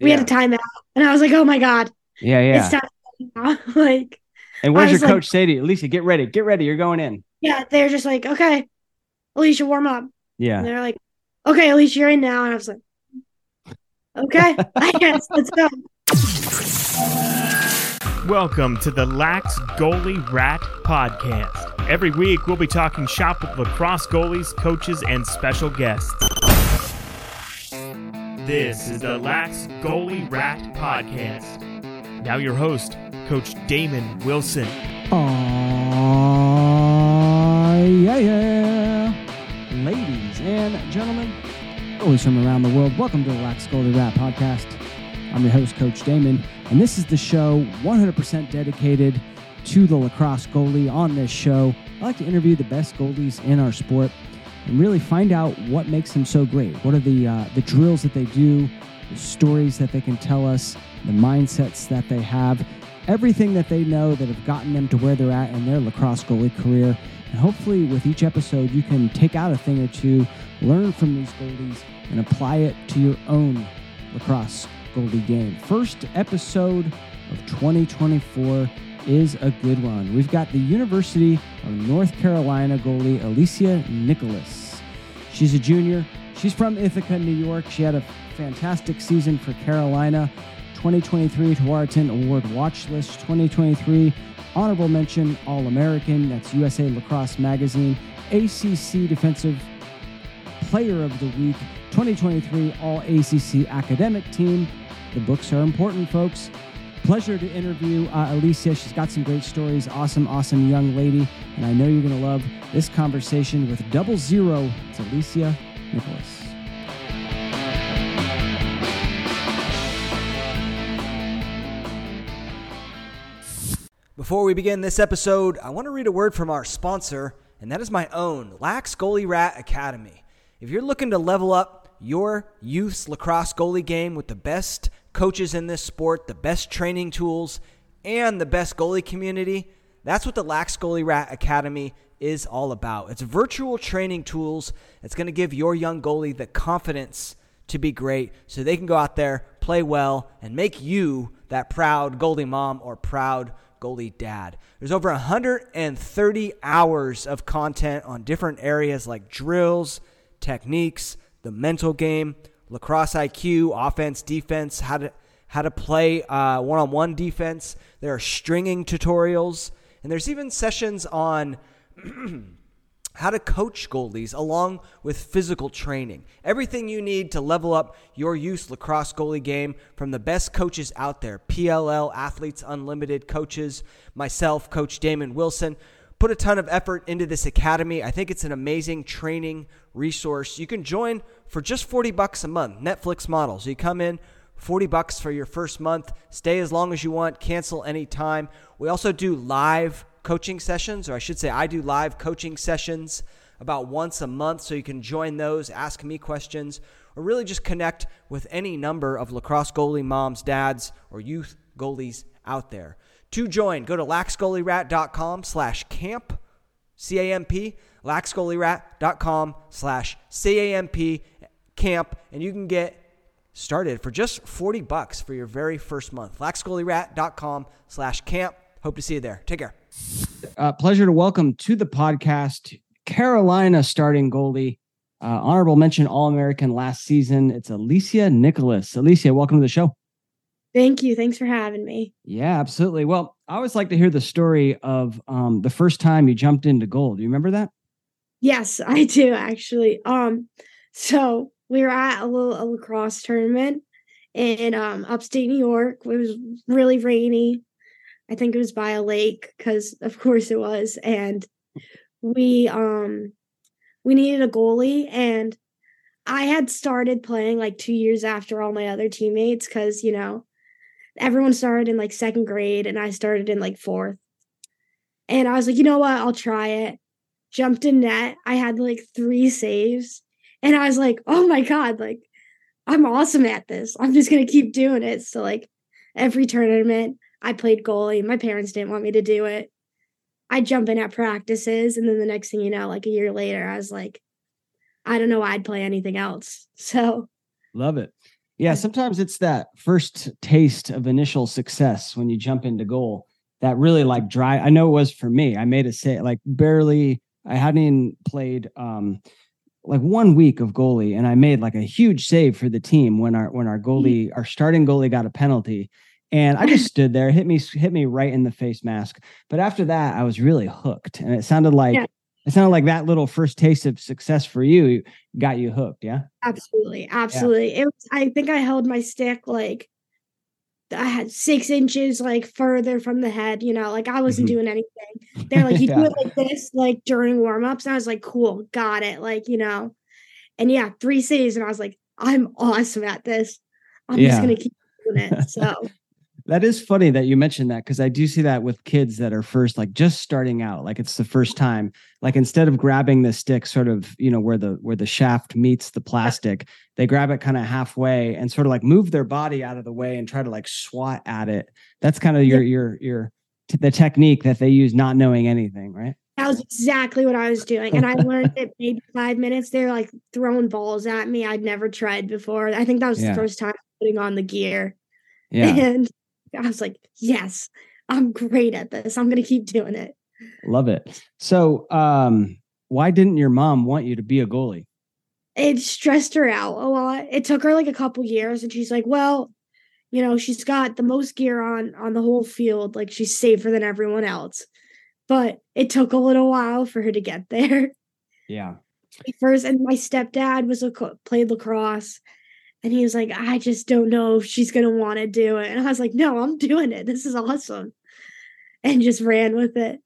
we Yeah. had a timeout, and I was like, "Oh my god, Yeah, yeah. it's time!" like, and what does your was like- coach say to you? Alecia, get ready, get ready. You're going in. yeah, they're just like, "Okay, Alecia, warm up." Yeah. And they're like, "Okay, Alecia, you're in now," and I was like, "Okay, I guess let's go." Welcome to the Lax Goalie Rat Podcast. Every week we'll be talking shop with lacrosse goalies, coaches, and special guests. This is the Lax Goalie Rat Podcast. Now your host, Coach Damon Wilson. Oh, yeah, yeah. Ladies and gentlemen, always from around the world, welcome to the Lax Goalie Rat Podcast. I'm your host, Coach Damon, and this is the show 100% dedicated to the lacrosse goalie. On this show, I like to interview the best goalies in our sport and really find out what makes them so great. What are the uh, the drills that they do, the stories that they can tell us, the mindsets that they have, everything that they know that have gotten them to where they're at in their lacrosse goalie career. And hopefully, with each episode, you can take out a thing or two, learn from these goalies, and apply it to your own lacrosse goalie game. First episode of 2024 is a good one. We've got the University of North Carolina goalie Alecia Nicholas. She's a junior. She's from Ithaca, New York. She had a fantastic season for Carolina. 2023 Tewaaraton Award Watch List 2023 Honorable Mention All American. That's USA Lacrosse Magazine. ACC Defensive Player of the Week 2023 All ACC Academic Team. The books are important, folks. Pleasure to interview uh, Alecia. She's got some great stories. Awesome, awesome young lady. And I know you're going to love this conversation with Double Zero. It's Alecia Nicholas. Before we begin this episode, I want to read a word from our sponsor, and that is my own, Lax Goalie Rat Academy. If you're looking to level up your youth's lacrosse goalie game with the best coaches in this sport, the best training tools, and the best goalie community, that's what the Lax Goalie Rat Academy is all about. It's virtual training tools that's going to give your young goalie the confidence to be great so they can go out there, play well, and make you that proud goalie mom or proud goalie dad. There's over 130 hours of content on different areas like drills, techniques, the mental game, lacrosse IQ, offense, defense, how to how to play uh, one-on-one defense. There are stringing tutorials, and there's even sessions on how to coach goalies along with physical training. Everything you need to level up your youth lacrosse goalie game from the best coaches out there PLL, Athletes Unlimited coaches, myself, Coach Damon Wilson. Put a ton of effort into this academy. I think it's an amazing training resource. You can join for just 40 bucks a month, Netflix model. So you come in, 40 bucks for your first month, stay as long as you want, cancel anytime. We also do live coaching sessions, or I should say, I do live coaching sessions about once a month, so you can join those, ask me questions, or really just connect with any number of lacrosse goalie moms, dads, or youth goalies out there. To join, go to laxgoalierat.com slash camp, C-A-M-P, laxgoalierat.com slash C-A-M-P camp, and you can get started for just 40 bucks for your very first month. laxgoalierat.com slash camp. Hope to see you there. Take care. uh, pleasure to welcome to the podcast Carolina starting goalie, uh, honorable mention All American last season. It's Alecia Nicholas. Alecia, welcome to the show. Thank you. Thanks for having me. Yeah, absolutely. Well, I always like to hear the story of um, the first time you jumped into goal. Do you remember that? Yes, I do actually. Um, so we were at a little a lacrosse tournament in um upstate New York. It was really rainy. I think it was by a lake because of course it was. And we um we needed a goalie and I had started playing like two years after all my other teammates because you know everyone started in like second grade and I started in like fourth. And I was like, you know what, I'll try it jumped in net. I had like three saves. And I was like, oh my God, like I'm awesome at this. I'm just gonna keep doing it. So like every tournament I played goalie. My parents didn't want me to do it. I jump in at practices, and then the next thing you know, like a year later, I was like, I don't know why I'd play anything else. So Love it. Yeah, sometimes it's that first taste of initial success when you jump into goal that really like dry. I know it was for me. I made a say like barely. I hadn't even played um like one week of goalie, and I made like a huge save for the team when our when our mm. goalie, our starting goalie, got a penalty. And I just stood there, hit me, hit me right in the face mask. But after that, I was really hooked, and it sounded like Yeah. it sounded like that little first taste of success for you got you hooked. Yeah. Absolutely, absolutely. It was, I think I held my stick like I had six inches like further from the head. You know, like I wasn't Mhm. doing anything. They're like, you do it like this, like during warm ups. And I was like, cool, got it. Like you know, and yeah, three saves, and I was like, I'm awesome at this. I'm Yeah. just gonna keep doing it. So That is funny that you mentioned that because I do see that with kids that are first like just starting out, like it's the first time. Like instead of grabbing the stick sort of, you know, where the where the shaft meets the plastic, they grab it kind of halfway and sort of like move their body out of the way and try to like swat at it. That's kind of your your your t- the technique that they use not knowing anything, right? that was exactly what I was doing, and I learned it maybe five minutes. They're like throwing balls at me. I'd never tried before. I think that was Yeah. the first time putting on the gear. Yeah. And I was like, yes, I'm great at this. I'm going to keep doing it. Love it. So um why didn't your mom want you to be a goalie? It stressed her out a lot. It took her like a couple years and she's like, well, you know, she's got the most gear on on the whole field. Like she's safer than everyone else. But it took a little while for her to get there. Yeah. First, and my stepdad was a played lacrosse, and he was like, "I just don't know if she's gonna want to do it." And I was like, "No, I'm doing it. This is awesome," and just ran with it.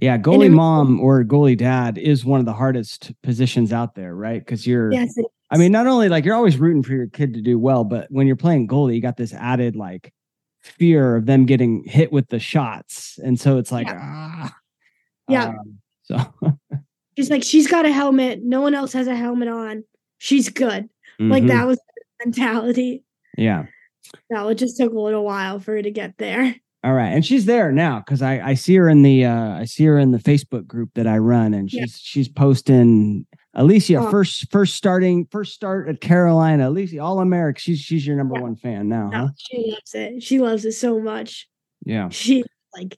Yeah, goalie every- mom or goalie dad is one of the hardest positions out there, right? Because you're, Yes, I mean, not only like you're always rooting for your kid to do well, but when you're playing goalie, you got this added like fear of them getting hit with the shots, and so it's like, ah, Yeah. Um, so She's like, she's got a helmet. No one else has a helmet on. She's good. Like mhm, that was mentality. yeah. No, it just took a little while for her to get there. All right, and she's there now because I I see her in the uh I see her in the Facebook group that I run, and Yeah. she's she's posting Alecia Oh. first first starting first start at Carolina. Alecia All America. She's she's your number Yeah. one fan now, huh? She loves it. She loves it so much. Yeah. She like,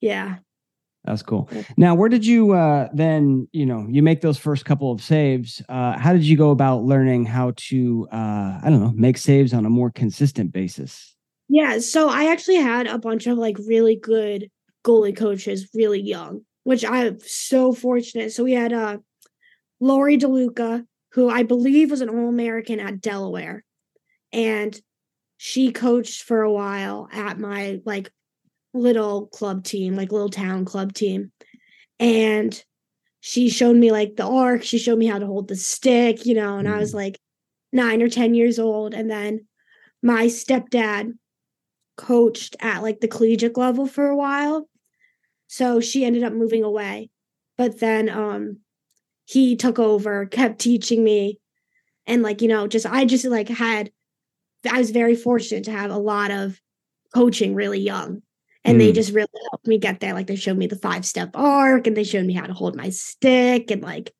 yeah. That's cool. Now, where did you uh, then? You know, you make those first couple of saves. Uh, how did you go about learning how to? Uh, I don't know, make saves on a more consistent basis. Yeah, so I actually had a bunch of like really good goalie coaches really young, which I'm so fortunate. So we had uh Lori DeLuca, who I believe was an All-American at Delaware. And she coached for a while at my like little club team, like little town club team. And she showed me like the arc, she showed me how to hold the stick, you know, and I was like 9 or 10 years old and then my stepdad coached at like the collegiate level for a while. So she ended up moving away. But then um he took over, kept teaching me and like, you know, just I just like had I was very fortunate to have a lot of coaching really young. And they Mm. just really helped me get there. Like they showed me the five step arc and they showed me how to hold my stick and like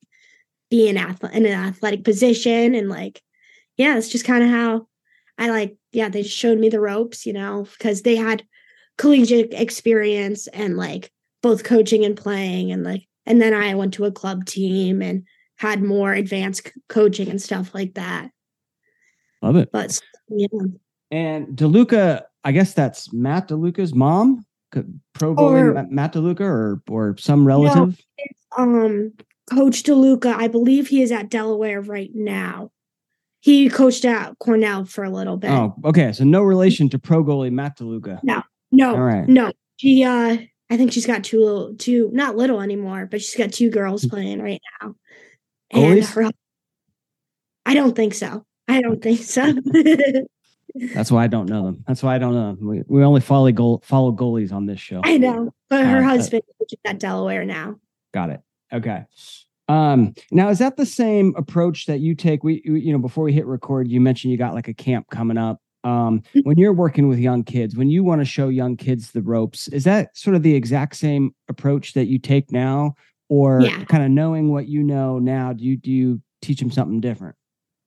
be an athlete in an athletic position and like yeah, it's just kind of how I like, yeah, they just showed me the ropes, you know, because they had collegiate experience and like both coaching and playing. And like, and then I went to a club team and had more advanced coaching and stuff like that. Love it. But yeah, And DeLuca, I guess that's Matt DeLuca's mom, pro goalie Or- Matt DeLuca, or or some relative. um, Coach DeLuca, I believe he is at Delaware right now. He coached at Cornell for a little bit. Oh, okay. So no relation to pro goalie Matt DeLuca. No, All right. no. She uh I think she's got two little two not little anymore, but she's got two girls playing right now. And Goalies? her I don't think so. I don't think so. That's why I don't know them. That's why I don't know them. We, we only follow goal follow goalies on this show. I know. But her Uh, uh, husband is at Delaware now. Got it. Okay. Um, now is that the same approach that you take? We, you know, before we hit record, you mentioned you got like a camp coming up. Um, Mm-hmm. when you're working with young kids, when you want to show young kids the ropes, is that sort of the exact same approach that you take now, or Yeah. kind of knowing what you know now? Do you do you teach them something different?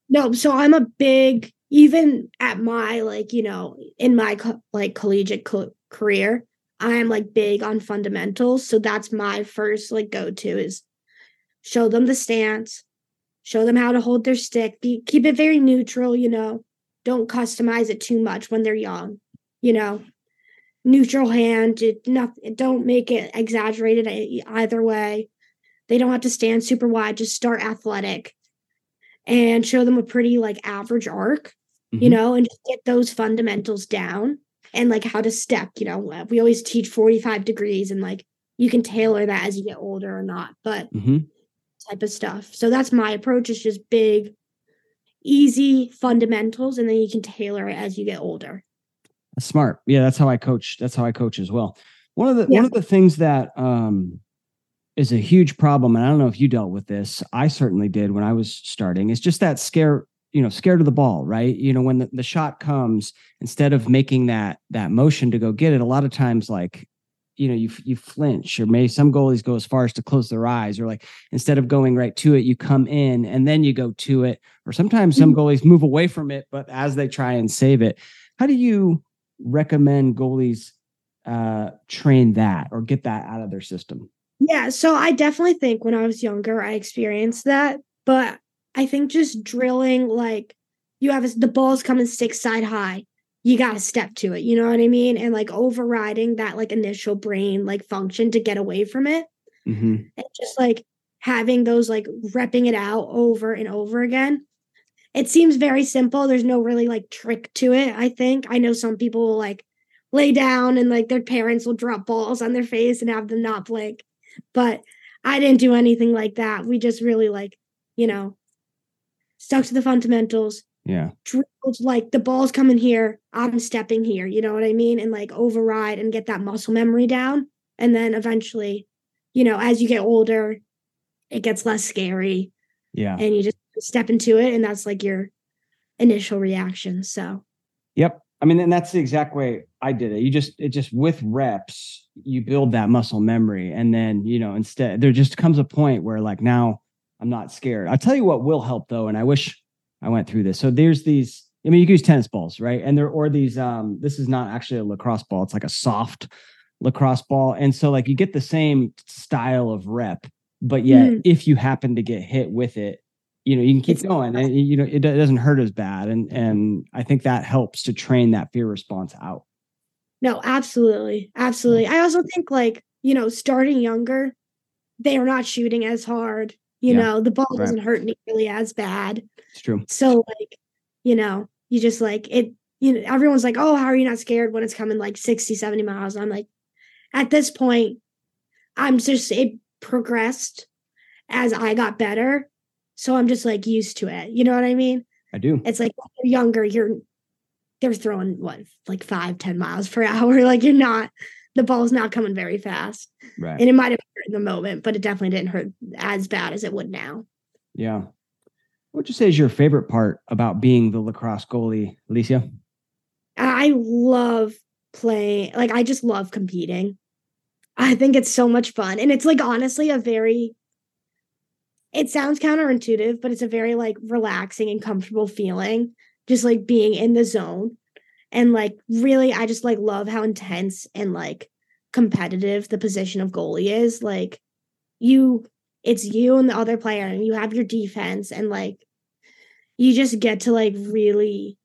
No, so I'm a big even at my like you know in my co- like collegiate co- career i am like big on fundamentals. So that's my first like go to is show them the stance show them how to hold their stick be keep it very neutral you know don't customize it too much when they're young you know. Neutral hand it, not, don't make it exaggerated eh, either way. They don't have to stand super wide just start athletic and show them a pretty like average arc, mm-hmm. you know, and just get those fundamentals down and like how to step. You know, we always teach 45 degrees and like you can tailor that as you get older or not, but mm-hmm. type of stuff. So that's my approach is just big, easy fundamentals, and then you can tailor it as you get older. Smart. Yeah, that's how I coach. That's how I coach as well. One of the yeah. one of the things that um is a huge problem. And I don't know if you dealt with this. I certainly did when I was starting. It's just that scare, you know, scared of the ball, right? You know, when the, the shot comes, instead of making that that motion to go get it, a lot of times like you know you you flinch or maybe some goalies go as far as to close their eyes or like instead of going right to it you come in and then you go to it or sometimes some mm-hmm. goalies move away from it but as they try and save it how do you recommend goalies uh train that or get that out of their system yeah, so I definitely think when I was younger, I experienced that. But I think just drilling, like you have a, the balls coming six side high, you got to step to it. You know what I mean? And like overriding that like initial brain like function to get away from it. Mm-hmm. And just like having those like repping it out over and over again. It seems very simple. There's no really like trick to it, I think. I know some people will like lay down and like their parents will drop balls on their face and have them not blink. But I didn't do anything like that. We just really like, you know, stuck to the fundamentals. Yeah. Drilled like the ball's coming here, I'm stepping here, you know what I mean? And like override and get that muscle memory down. And then eventually, you know, as you get older, it gets less scary. Yeah. And you just step into it and that's like your initial reaction. So Yep. I mean, and that's the exact way I did it. You just it just with reps, you build that muscle memory, and then you know instead there just comes a point where like now I'm not scared. I'll tell you what will help though, and I wish I went through this. So there's these. I mean, you can use tennis balls, right? And there or these. Um, this is not actually a lacrosse ball. It's like a soft lacrosse ball, and so like you get the same style of rep, but yet mm. if you happen to get hit with it, you know you can keep it's going and you know it doesn't hurt as bad and and i think that helps to train that fear response out no absolutely absolutely mm. i also think like you know starting younger they are not shooting as hard you yeah. know the ball right. doesn't hurt nearly as bad it's true so like you know you just like it you know everyone's like oh how are you not scared when it's coming like 60 70 miles i'm like at this point i'm just it progressed as i got better so I'm just like used to it. You know what I mean? I do. It's like you're younger, you're they're throwing what like five, ten miles per hour. Like you're not the ball's not coming very fast. Right. And it might have hurt in the moment, but it definitely didn't hurt as bad as it would now. Yeah. What would you say is your favorite part about being the lacrosse goalie, Alecia? I love playing. Like I just love competing. I think it's so much fun. And it's like honestly a very it sounds counterintuitive, but it's a very like relaxing and comfortable feeling, just like being in the zone. And like really, I just like love how intense and like competitive the position of goalie is. Like you, it's you and the other player, and you have your defense, and like you just get to like really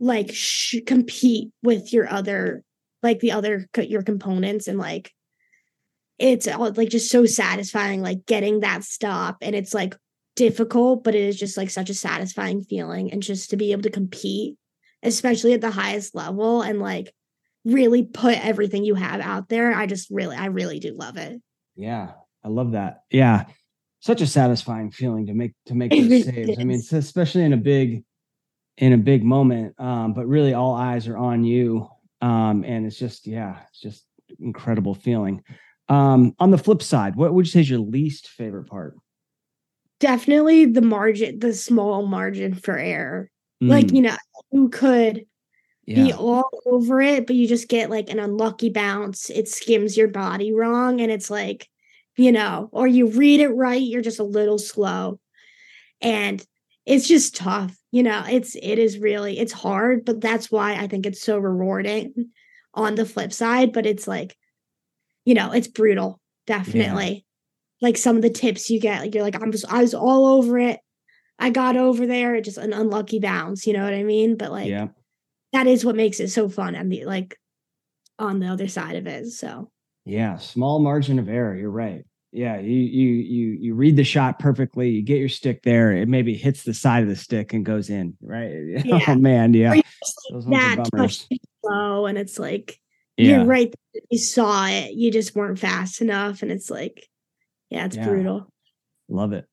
like sh- compete with your other like the other your components and like it's all like just so satisfying like getting that stop and it's like difficult but it is just like such a satisfying feeling and just to be able to compete especially at the highest level and like really put everything you have out there i just really i really do love it. Yeah i love that. Yeah such a satisfying feeling to make to make those saves. I mean especially in a big in a big moment um but really all eyes are on you um and it's just yeah it's just incredible feeling. Um, on the flip side, what would you say is your least favorite part? Definitely the margin, the small margin for error. Mm. Like, you know, you could yeah. be all over it, but you just get like an unlucky bounce. It skims your body wrong. And it's like, you know, or you read it right, you're just a little slow. And it's just tough. you know, it's it is really it's hard, but that's why I think it's so rewarding on the flip side, but it's like you know, it's brutal, definitely. Like some of the tips you get, like you're like, I'm just I was all over it. I got over there, just an unlucky bounce, you know what I mean? But like yeah. that is what makes it so fun and the like on the other side of it. So Yeah, small margin of error. You're right. Yeah, you you you you read the shot perfectly. You get your stick there. It maybe hits the side of the stick and goes in. Right? Yeah. Oh man, yeah. Just like, that slow and it's like Yeah, you're right you saw it you just weren't fast enough and it's like yeah it's Yeah. brutal love it.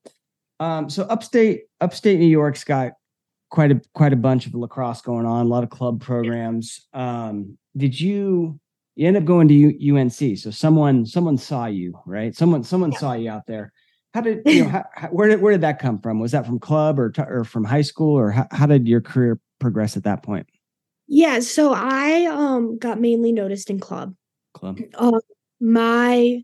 Um, so upstate upstate New York's got quite a quite a bunch of lacrosse going on. A lot of club programs. Um, did you you end up going to U, UNC? So someone someone saw you, right? Someone someone Yeah. saw you out there. How did you know? how, how- where did where did that come from? Was that from club or t- or from high school or how, how did your career progress at that point? yeah so i um got mainly noticed in club Club. um my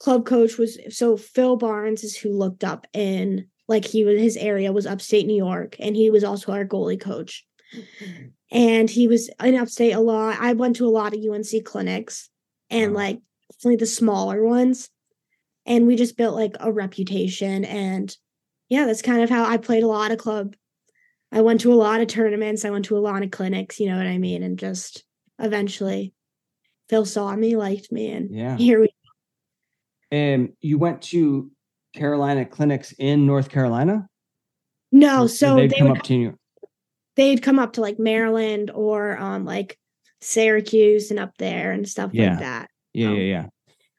club coach was so phil barnes is who looked up in like he was his area was upstate new york and he was also our goalie coach. And he was in upstate a lot. I went to a lot of unc clinics and Wow. like definitely the smaller ones. And we just built like a reputation. And yeah that's kind of how i played a lot of club. I went to a lot of tournaments. I went to a lot of clinics you know what i mean? And just eventually phil saw me liked me and Yeah. here we And you went to Carolina clinics in North Carolina. no Or so they'd they come would, up to you. they'd come up to like maryland or um like syracuse and up there and stuff Yeah. like that Yeah, Oh. yeah, yeah.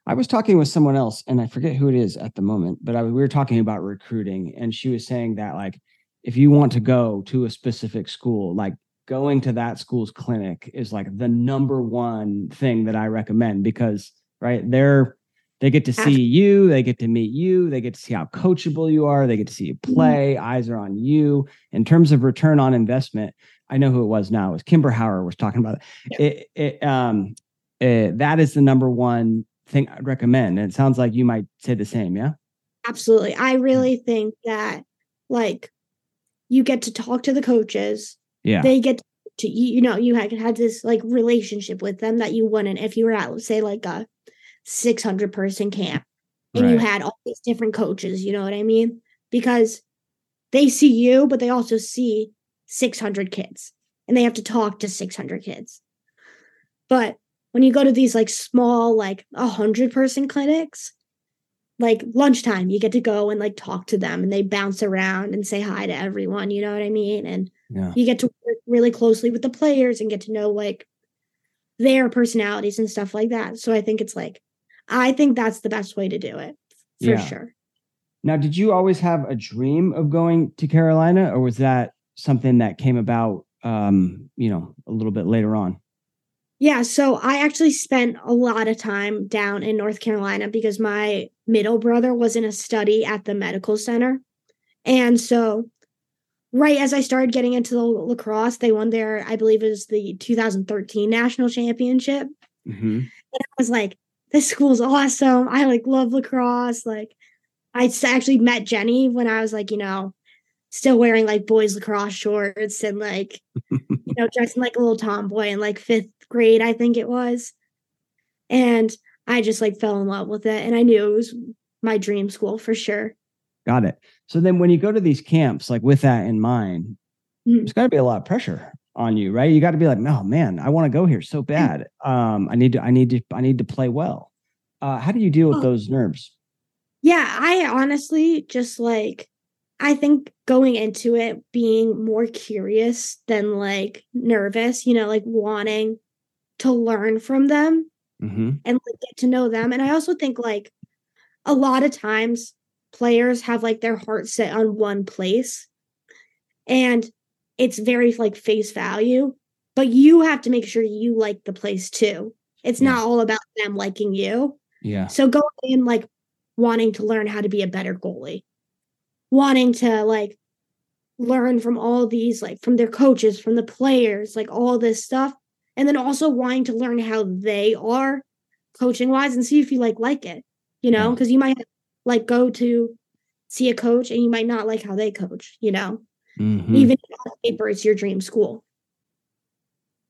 I was talking with someone else, and I forget who it is at the moment, but I, we were talking about recruiting, and she was saying that like if you want to go to a specific school, like going to that school's clinic is like the number one thing that I recommend because right they're they get to see you, they get to meet you, they get to see how coachable you are, they get to see you play, eyes are on you. In terms of return on investment, I know who it was now. It was Kimber Hauer was talking about it. It, it um uh, that is the number one thing I'd recommend. And it sounds like you might say the same, yeah? absolutely i really think that like you get to talk to the coaches Yeah. they get to you, know you had had this like relationship with them that you wouldn't if you were at say like a 600 person camp and you had all these different coaches you know what i mean because they see you but they also see 600 kids and they have to talk to 600 kids but when you go to these like small like 100 person clinics like lunchtime you get to go and like talk to them and they bounce around and say hi to everyone you know what i mean and yeah. you get to work really closely with the players and get to know like their personalities and stuff like that. So I think it's like I think that's the best way to do it for Yeah. sure. Now, did you always have a dream of going to Carolina or was that something that came about um, you know, a little bit later on? Yeah, so I actually spent a lot of time down in North Carolina because my middle brother was in a study at the medical center. And so right as I started getting into the lacrosse, they won their I believe it was the 2013 national championship. Mm-hmm. I was like, this school's awesome. I like love lacrosse. Like, I actually met Jenny when I was like, you know, still wearing like boys lacrosse shorts and like, you know, dressing like a little tomboy in like fifth grade, I think it was. And I just like fell in love with it. And I knew it was my dream school for sure. Got it. So then when you go to these camps, like with that in mind, Mhm. there's got to be a lot of pressure on you, right? You got to be like, oh man, I want to go here so bad. Um, I need to, I need to, I need to play well. Uh, how do you deal with those nerves? Yeah, I honestly just like I think going into it being more curious than like nervous, you know, like wanting to learn from them Mm-hmm. and like get to know them. And I also think like a lot of times players have like their heart set on one place and it's very like face value, but you have to make sure you like the place too. It's Yeah. not all about them liking you. Yeah. So go in like wanting to learn how to be a better goalie, wanting to like learn from all these, like from their coaches, from the players, like all this stuff. And then also wanting to learn how they are coaching wise and see if you like like it, you know, Yeah. because you might like go to see a coach and you might not like how they coach, you know. Mhm. even if on paper it's your dream school.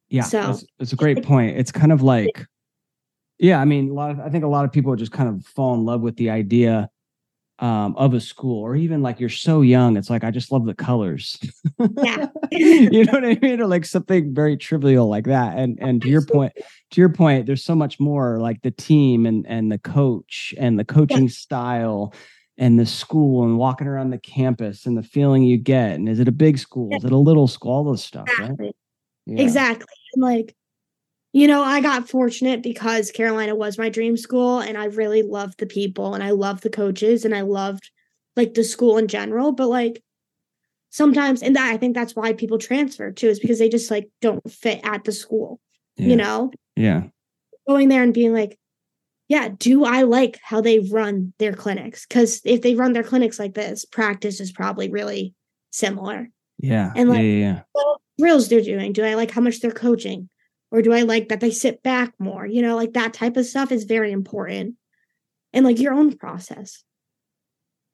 Yeah, So- that's, that's a great point. It's kind of like, yeah, I mean, a lot of I think a lot of people just kind of fall in love with the idea um, of a school, or even like you're so young, it's like I just love the colors. Yeah. you know what I mean, or like something very trivial like that. And and to your point, to your point, there's so much more like the team and and the coach and the coaching style. And the school and walking around the campus and the feeling you get. And is it a big school? Is it a little school? All those stuff, right? Exactly. Yeah. Exactly. And like, you know, I got fortunate because Carolina was my dream school and I really loved the people and I loved the coaches and I loved like the school in general. But like sometimes, and that I think that's why people transfer too, is because they just like don't fit at the school, Yeah. you know? Yeah. Going there and being like, yeah, do I like how they run their clinics? Because if they run their clinics like this, practice is probably really similar. Yeah. And, like, yeah, yeah. what drills they're doing? Do I like how much they're coaching? Or do I like that they sit back more? You know, like that type of stuff is very important. And like your own process.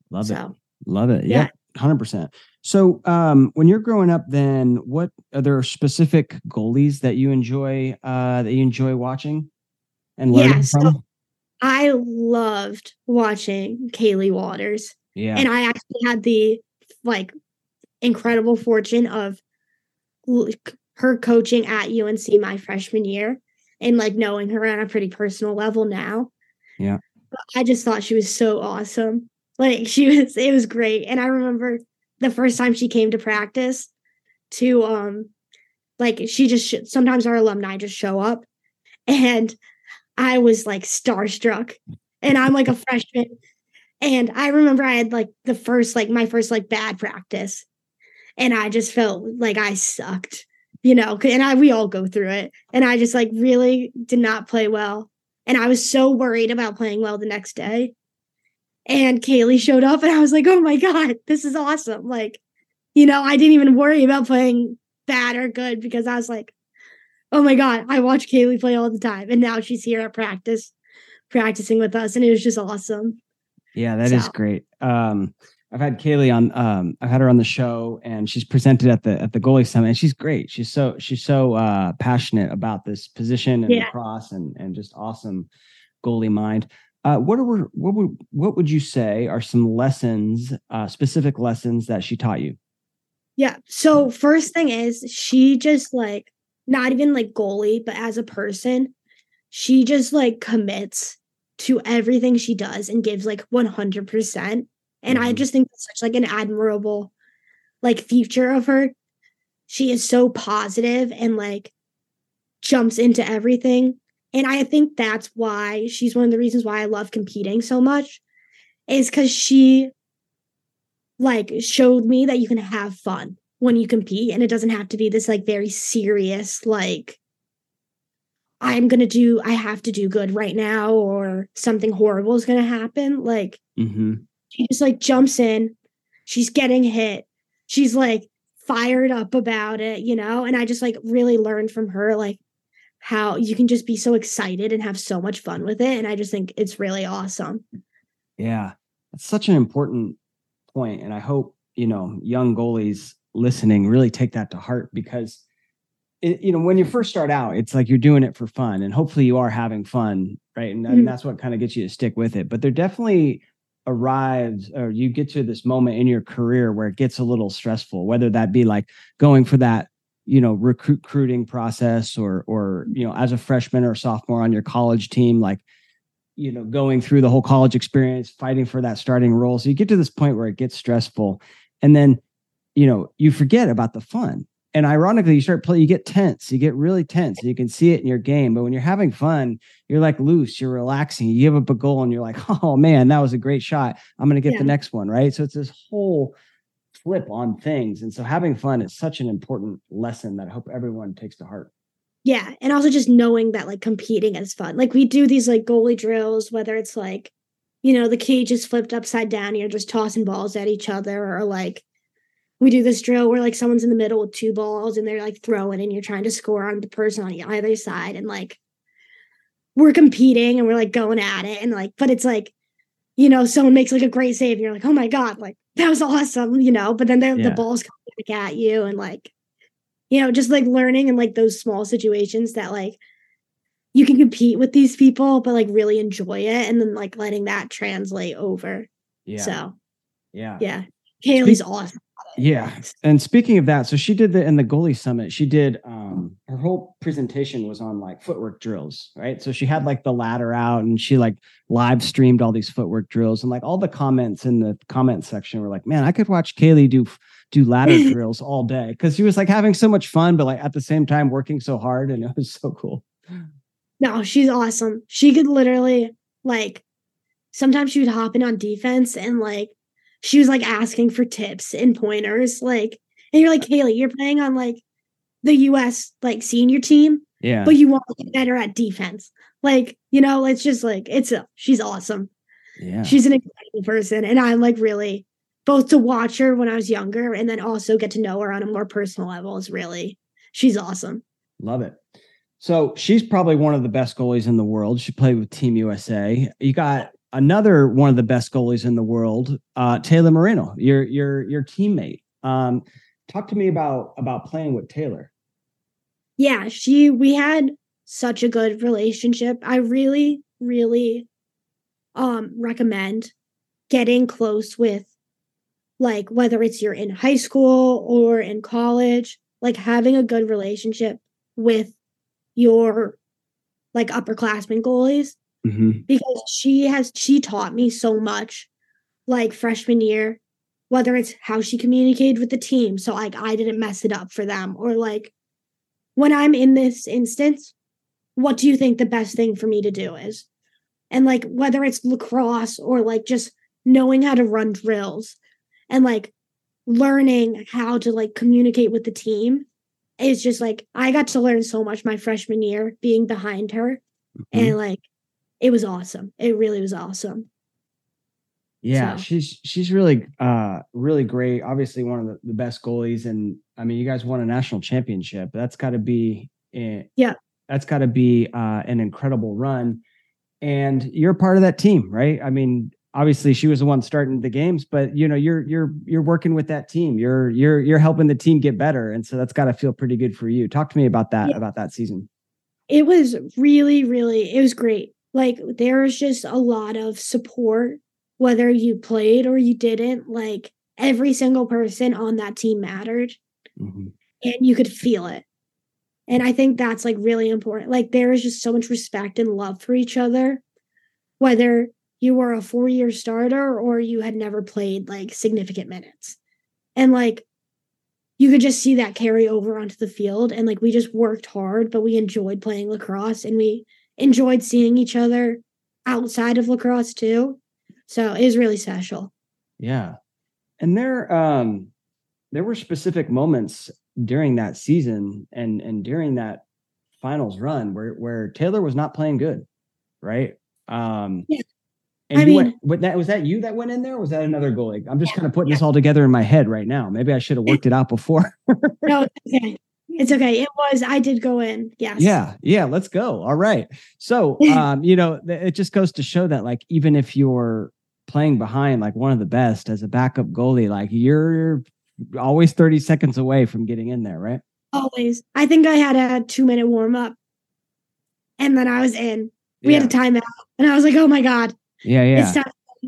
Love it. Love it. Yeah. Yeah. Hundred percent. So, um, when you're growing up, then what are there specific goalies that you enjoy, uh, that you enjoy watching and learning Yeah, so- from? I loved watching Caylee Waters. Yeah. And I actually had the like incredible fortune of her coaching at UNC my freshman year and like knowing her on a pretty personal level now. Yeah. But I just thought she was so awesome. Like she was it was great. And I remember the first time she came to practice to um like she just sometimes our alumni just show up and I was like starstruck and I'm like a freshman and I remember I had like the first, like my first like bad practice. And I just felt like I sucked, you know, and I we all go through it. And I just like really did not play well. And I was so worried about playing well the next day. And Caylee showed up and I was like, oh my God, this is awesome. Like, you know, I didn't even worry about playing bad or good because I was like, oh my God, I watch Caylee play all the time. And now she's here at practice, practicing with us. And it was just awesome. Yeah, that is So- great. Um, I've had Caylee on. Um, I've had her on the show, and she's presented at the at the goalie summit. And she's great. She's so she's so uh, passionate about this position and Yeah. lacrosse, and and just awesome goalie mind. Uh, what are what would what would you say are some lessons, uh, specific lessons that she taught you? Yeah. So first thing is she just like not even like goalie, but as a person, she just like commits to everything she does and gives like 100%. And I Mhm. just think that's such like an admirable like feature of her. She is so positive and like jumps into everything. And I think that's why she's one of the reasons why I love competing so much is cuz she like showed me that you can have fun when you compete and it doesn't have to be this like very serious like i'm gonna do i have to do good right now or something horrible is gonna happen like Mm-hmm. she just like jumps in she's getting hit she's like fired up about it you know and i just like really learned from her like how you can just be so excited and have so much fun with it and i just think it's really awesome Yeah, that's such an important point, and I hope you know young goalies listening really take that to heart because it, you know when you first start out, it's like you're doing it for fun, and hopefully you are having fun, right? And, Mhm. and that's what kind of gets you to stick with it. But there definitely arrives or you get to this moment in your career where it gets a little stressful whether that be like going for that you know recruit- recruiting process or or you know as a freshman or sophomore on your college team like you know going through the whole college experience fighting for that starting role so you get to this point where it gets stressful and then you know you forget about the fun. And ironically you start playing you get tense you get really tense and you can see it in your game. But when you're having fun you're like loose you're relaxing you give up a goal and you're like oh man that was a great shot. I'm going to get Yeah. the next one right? So it's this whole flip on things. And so having fun is such an important lesson that i hope everyone takes to heart. Yeah, and also just knowing that like competing is fun. Like we do these like goalie drills, whether it's like, you know, the cage is flipped upside down, you're just tossing balls at each other, or like we do this drill where like someone's in the middle with two balls and they're like throwing and you're trying to score on the person on either side. And like we're competing and we're like going at it and like, but it's like, you know, someone makes like a great save and you're like, oh my God, like that was awesome, you know. But then the, Yeah. the balls come back at you, and like, you know, just like learning and like those small situations that like you can compete with these people, but like really enjoy it, and then like letting that translate over. Yeah. So yeah. yeah, Caylee's awesome. Yeah. And speaking of that, so she did the in the goalie summit, she did um her whole presentation was on like footwork drills, right? So she had like the ladder out and she like live streamed all these footwork drills and like all the comments in the comment section were like, man, I could watch Caylee do do ladder drills all day because she was like having so much fun, but like at the same time working so hard and it was so cool. No, she's awesome. She could literally like sometimes she would hop in on defense and like she was like asking for tips and pointers. Like, and you're like, uh-huh. Caylee, you're playing on like the US like senior team, Yeah. but you want to get better at defense. Like, you know, it's just like it's a she's awesome. yeah. She's an incredible person. And I'm like really both to watch her when I was younger and then also get to know her on a more personal level is really she's awesome. Love it. So she's probably one of the best goalies in the world. She played with Team USA. You got another one of the best goalies in the world, uh, Taylor Moreno, your your your teammate. Um, talk to me about about playing with Taylor. yeah she we had such a good relationship i really really um recommend getting close with like whether it's you're in high school or in college like having a good relationship with your like upperclassmen goalies Mm-hmm. because she has she taught me so much like freshman year whether it's how she communicated with the team so like i didn't mess it up for them or like when i'm in this instance what do you think the best thing for me to do is and like whether it's lacrosse or like just knowing how to run drills and like learning how to like communicate with the team is just like i got to learn so much my freshman year being behind her Mm-hmm. and like it was awesome it really was awesome Yeah, So- she's she's really uh really great. Obviously one of the, the best goalies, and I mean, you guys won a national championship. That's got to be Yeah. that's got to be uh, an incredible run. And you're part of that team, right? I mean, obviously she was the one starting the games, but you know, you're you're you're working with that team. You're you're you're helping the team get better, and so that's got to feel pretty good for you. Talk to me about that Yeah. about that season. it was really really it was great like there was just a lot of support whether you played or you didn't like every single person on that team mattered. Mhm. and you could feel it. And i think that's like really important. Like there is just so much respect and love for each other whether you were a four year starter or you had never played like significant minutes. And like you could just see that carry over onto the field. And like we just worked hard but we enjoyed playing lacrosse and we enjoyed seeing each other outside of lacrosse too so it was really special Yeah. And there um there were specific moments during that season and and during that finals run where where Taylor was not playing good, right? Um Yeah. and I you went mean- with that was that you that went in there was that another goalie? I'm just kind of putting this all together in my head right now. Maybe I should have worked it out before. no okay it's okay. It was i did go in. Yes. Yeah, yeah, let's go. All right. So, um, you know, it just goes to show that like even if you're playing behind like one of the best as a backup goalie, like you're always 30 seconds away from getting in there, right? always. I think i had a two minute warm up and then i was in. We yeah. had a timeout. And i was like oh my god. Yeah, yeah. it's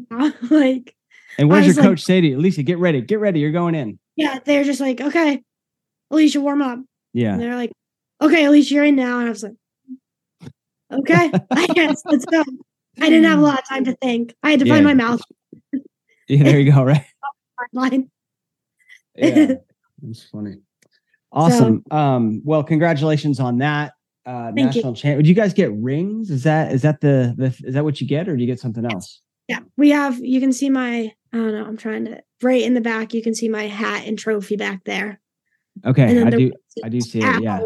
time like And what does your like- coach say to you? Alecia, get ready, get ready, you're going in. yeah. They're just like okay. Alecia warm up Yeah. And they're like, okay, Alecia you're in now. And I was like, okay, I guess let's go. I didn't have a lot of time to think. I had to Yeah. find my mouth Yeah, there you go, right? line. Yeah. That's funny. Awesome. um, well, congratulations on that. Uh Thank national champ. Would you guys get rings? Is that is that the, the is that what you get or do you get something else? Yeah, we have. You can see my. I don't know. I'm trying to right in the back. You can see my hat and trophy back there. Okay, I the do I do see it. Yeah.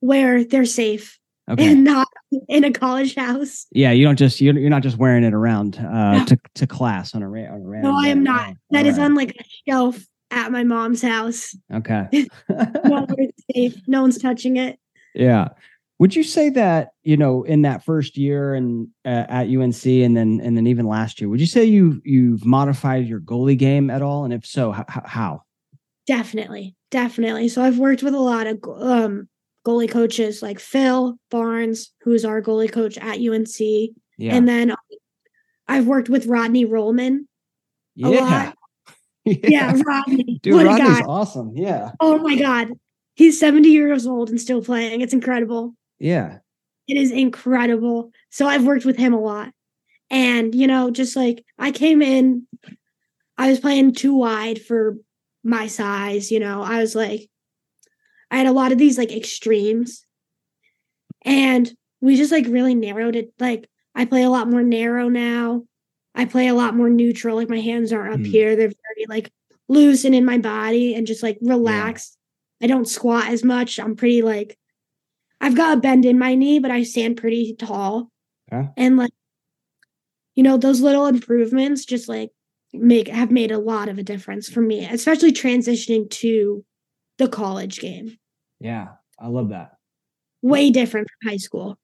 Where they're safe Okay. and not in a college house. Yeah, you don't just you're, you're not just wearing it around uh No. to, to class on a ra- on a random No, I am not. That is all on like a shelf at my mom's house. Okay. No, it's safe. No one's touching it. yeah. Would you say that you know in that first year and uh, at UNC and then and then even last year, would you say you you've modified your goalie game at all? And if so, h- how? Definitely, definitely. So I've worked with a lot of um, goalie coaches like Phil Barnes, who's our goalie coach at UNC, Yeah, and then um, I've worked with Rodney Rollman. a yeah, lot. Yeah, Rodney. Dude, what a Rodney's guy. awesome. Yeah, Oh my God. He's 70 years old and still playing. It's incredible. yeah, It is incredible. So I've worked with him a lot. And, you know, just like I came in, I was playing too wide for my size. You know, I was like, I had a lot of these like extremes. And we just like really narrowed it. Like I play a lot more narrow now. I play a lot more neutral. Like my hands aren't up Hmm. here. They're very like loose and in my body and just like relaxed. I don't squat as much. I'm pretty like I've got a bend in my knee, but I stand pretty tall. Okay. And like, you know, those little improvements just like make have made a lot of a difference for me, especially transitioning to the college game. yeah. I love that. Way different from high school.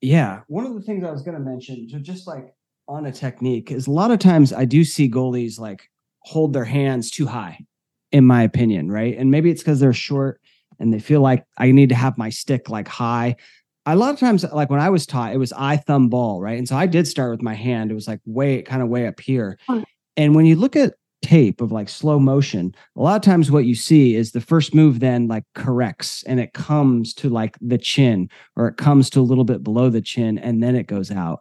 Yeah. One of the things I was going to mention, so just like on a technique, is a lot of times I do see goalies like hold their hands too high, in my opinion, right? And maybe it's because they're short and they feel like I need to have my stick like high. A lot of times, like when I was taught, it was eye thumb ball, right? And so I did start with my hand. It was like way, kind of way up here. Huh. And when you look at tape of like slow motion, a lot of times what you see is the first move then like corrects and it comes to like the chin or it comes to a little bit below the chin and then it goes out.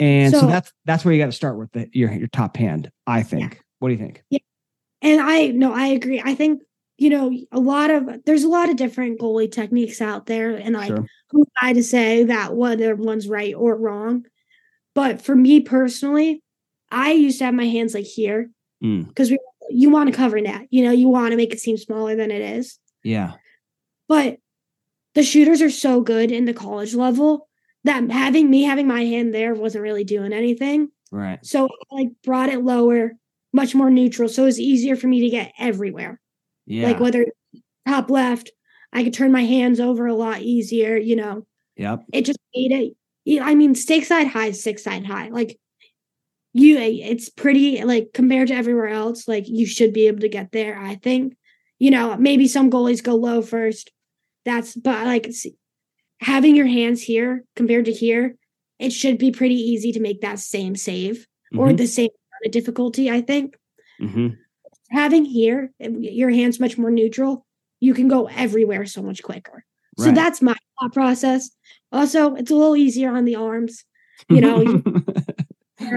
And so, So- that's that's where you got to start with the, your your top hand, I think. What do you think? Yeah. And I no, I agree. I think, you know, a lot of there's a lot of different goalie techniques out there. And like Sure. who am I to say that whether one's right or wrong? But for me personally, I used to have my hands like here Mm, because we you want to cover net. You know, you want to make it seem smaller than it is. yeah. But the shooters are so good in the college level that having me having my hand there wasn't really doing anything. Right. So I like brought it lower, much more neutral. So it was easier for me to get everywhere. Yeah. Like whether top left, I could turn my hands over a lot easier, you know. yep. It just made it I mean, stick side high, stick side high. Like you it's pretty like compared to everywhere else, like you should be able to get there, I think. You know, maybe some goalies go low first. That's but like having your hands here compared to here, it should be pretty easy to make that same save or Mhm, the same difficulty, I think mhm. having here uh, your hands much more neutral you can go everywhere so much quicker so that's my thought process also it's a little easier on the arms you know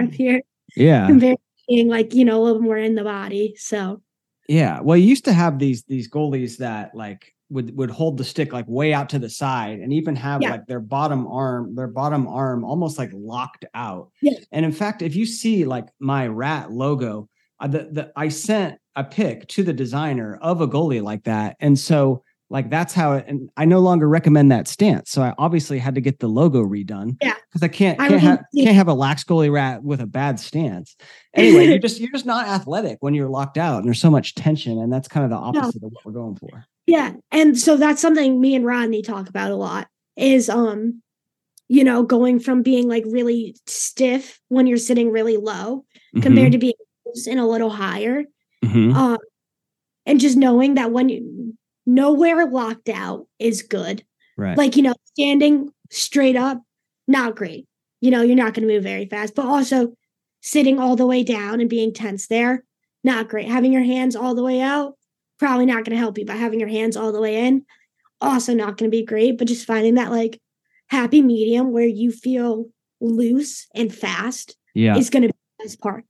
here yeah. compared being like you know a little more in the body so Yeah. Well, you used to have these these goalies that like would would hold the stick like way out to the side and even have Yeah. like their bottom arm, their bottom arm almost like locked out. Yeah. And in fact, if you see like my rat logo, uh, the, the I sent a pic to the designer of a goalie like that. And so like that's how it and I no longer recommend that stance. So I obviously had to get the logo redone. Yeah. Because I can't can't have would- can't have a lax goalie rat with a bad stance. Anyway, you're just you're just not athletic when you're locked out and there's so much tension, and that's kind of the opposite of what we're going for. yeah and so that's something me and rodney talk about a lot is um you know going from being like really stiff when you're sitting really low compared to being and a little higher Mhm. um and just knowing that when you nowhere locked out is good right. like you know standing straight up not great you know you're not going to move very fast but also sitting all the way down and being tense there not great having your hands all the way out probably not going to help you but having your hands all the way in also not going to be great but just finding that like happy medium where you feel loose and fast yeah. is going to be the best part.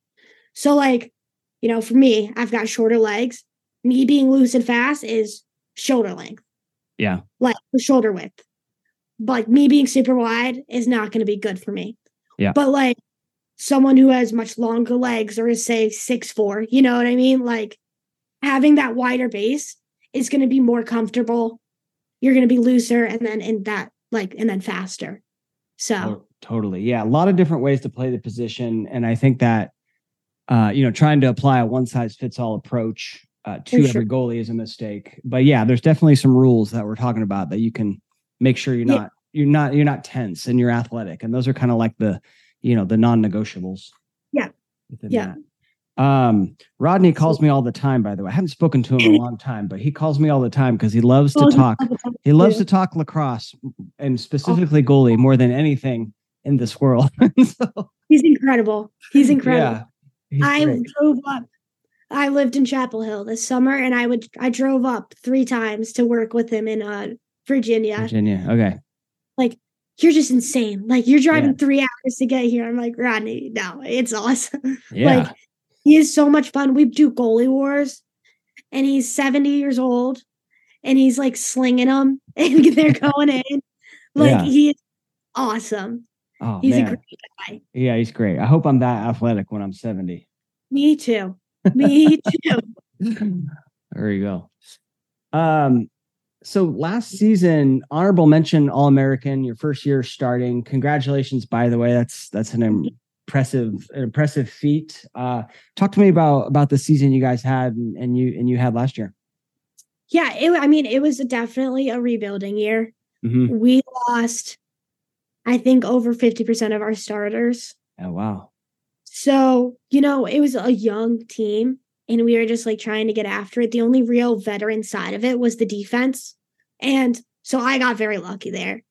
So, like, you know, for me, I've got shorter legs. Me being loose and fast is shoulder length, Yeah. like the shoulder width. But like me being super wide is not going to be good for me. Yeah. But like someone who has much longer legs or is say six four, you know what I mean? Like having that wider base is going to be more comfortable. You're going to be looser, and then in that like and then faster. So To- Totally. Yeah. A lot of different ways to play the position. And I think that, uh, you know, trying to apply a one size fits all approach uh, to For every goalie is a mistake. But yeah, there's definitely some rules that we're talking about that you can make sure you're Yeah. not, you're not you're not tense and you're athletic, and those are kind of like the you know the non-negotiables. Yeah. Yeah. that. Um, Rodney calls me all the time. By the way, I haven't spoken to him in a long time, but he calls me all the time because he loves to talk. He loves to talk lacrosse and specifically goalie more than anything in this world. so, He's incredible. He's incredible. yeah, he's I great. drove up. I lived in Chapel Hill this summer, and I would I drove up three times to work with him in uh Virginia. Virginia. Okay. Like you're just insane. Like you're driving Yeah. three hours to get here. I'm like Rodney. No, it's awesome. Yeah. Like he is so much fun. We do goalie wars, and he's 70 years old, and he's like slinging them, and they're going in. Like Yeah. he is awesome. oh He's a great guy. Yeah, he's great. I hope I'm that athletic when I'm 70. Me too. Me too. there you go. Um, so last season, honorable mention All American, your first year starting. Congratulations, by the way. That's that's an impressive, an impressive feat. Uh, talk to me about about the season you guys had and, and you and you had last year. Yeah, it, I mean, it was definitely a rebuilding year. Mhm. We lost, I think, over 50% of our starters. Oh wow. So, you know, it was a young team and we were just like trying to get after it. The only real veteran side of it was the defense. And so I got very lucky there.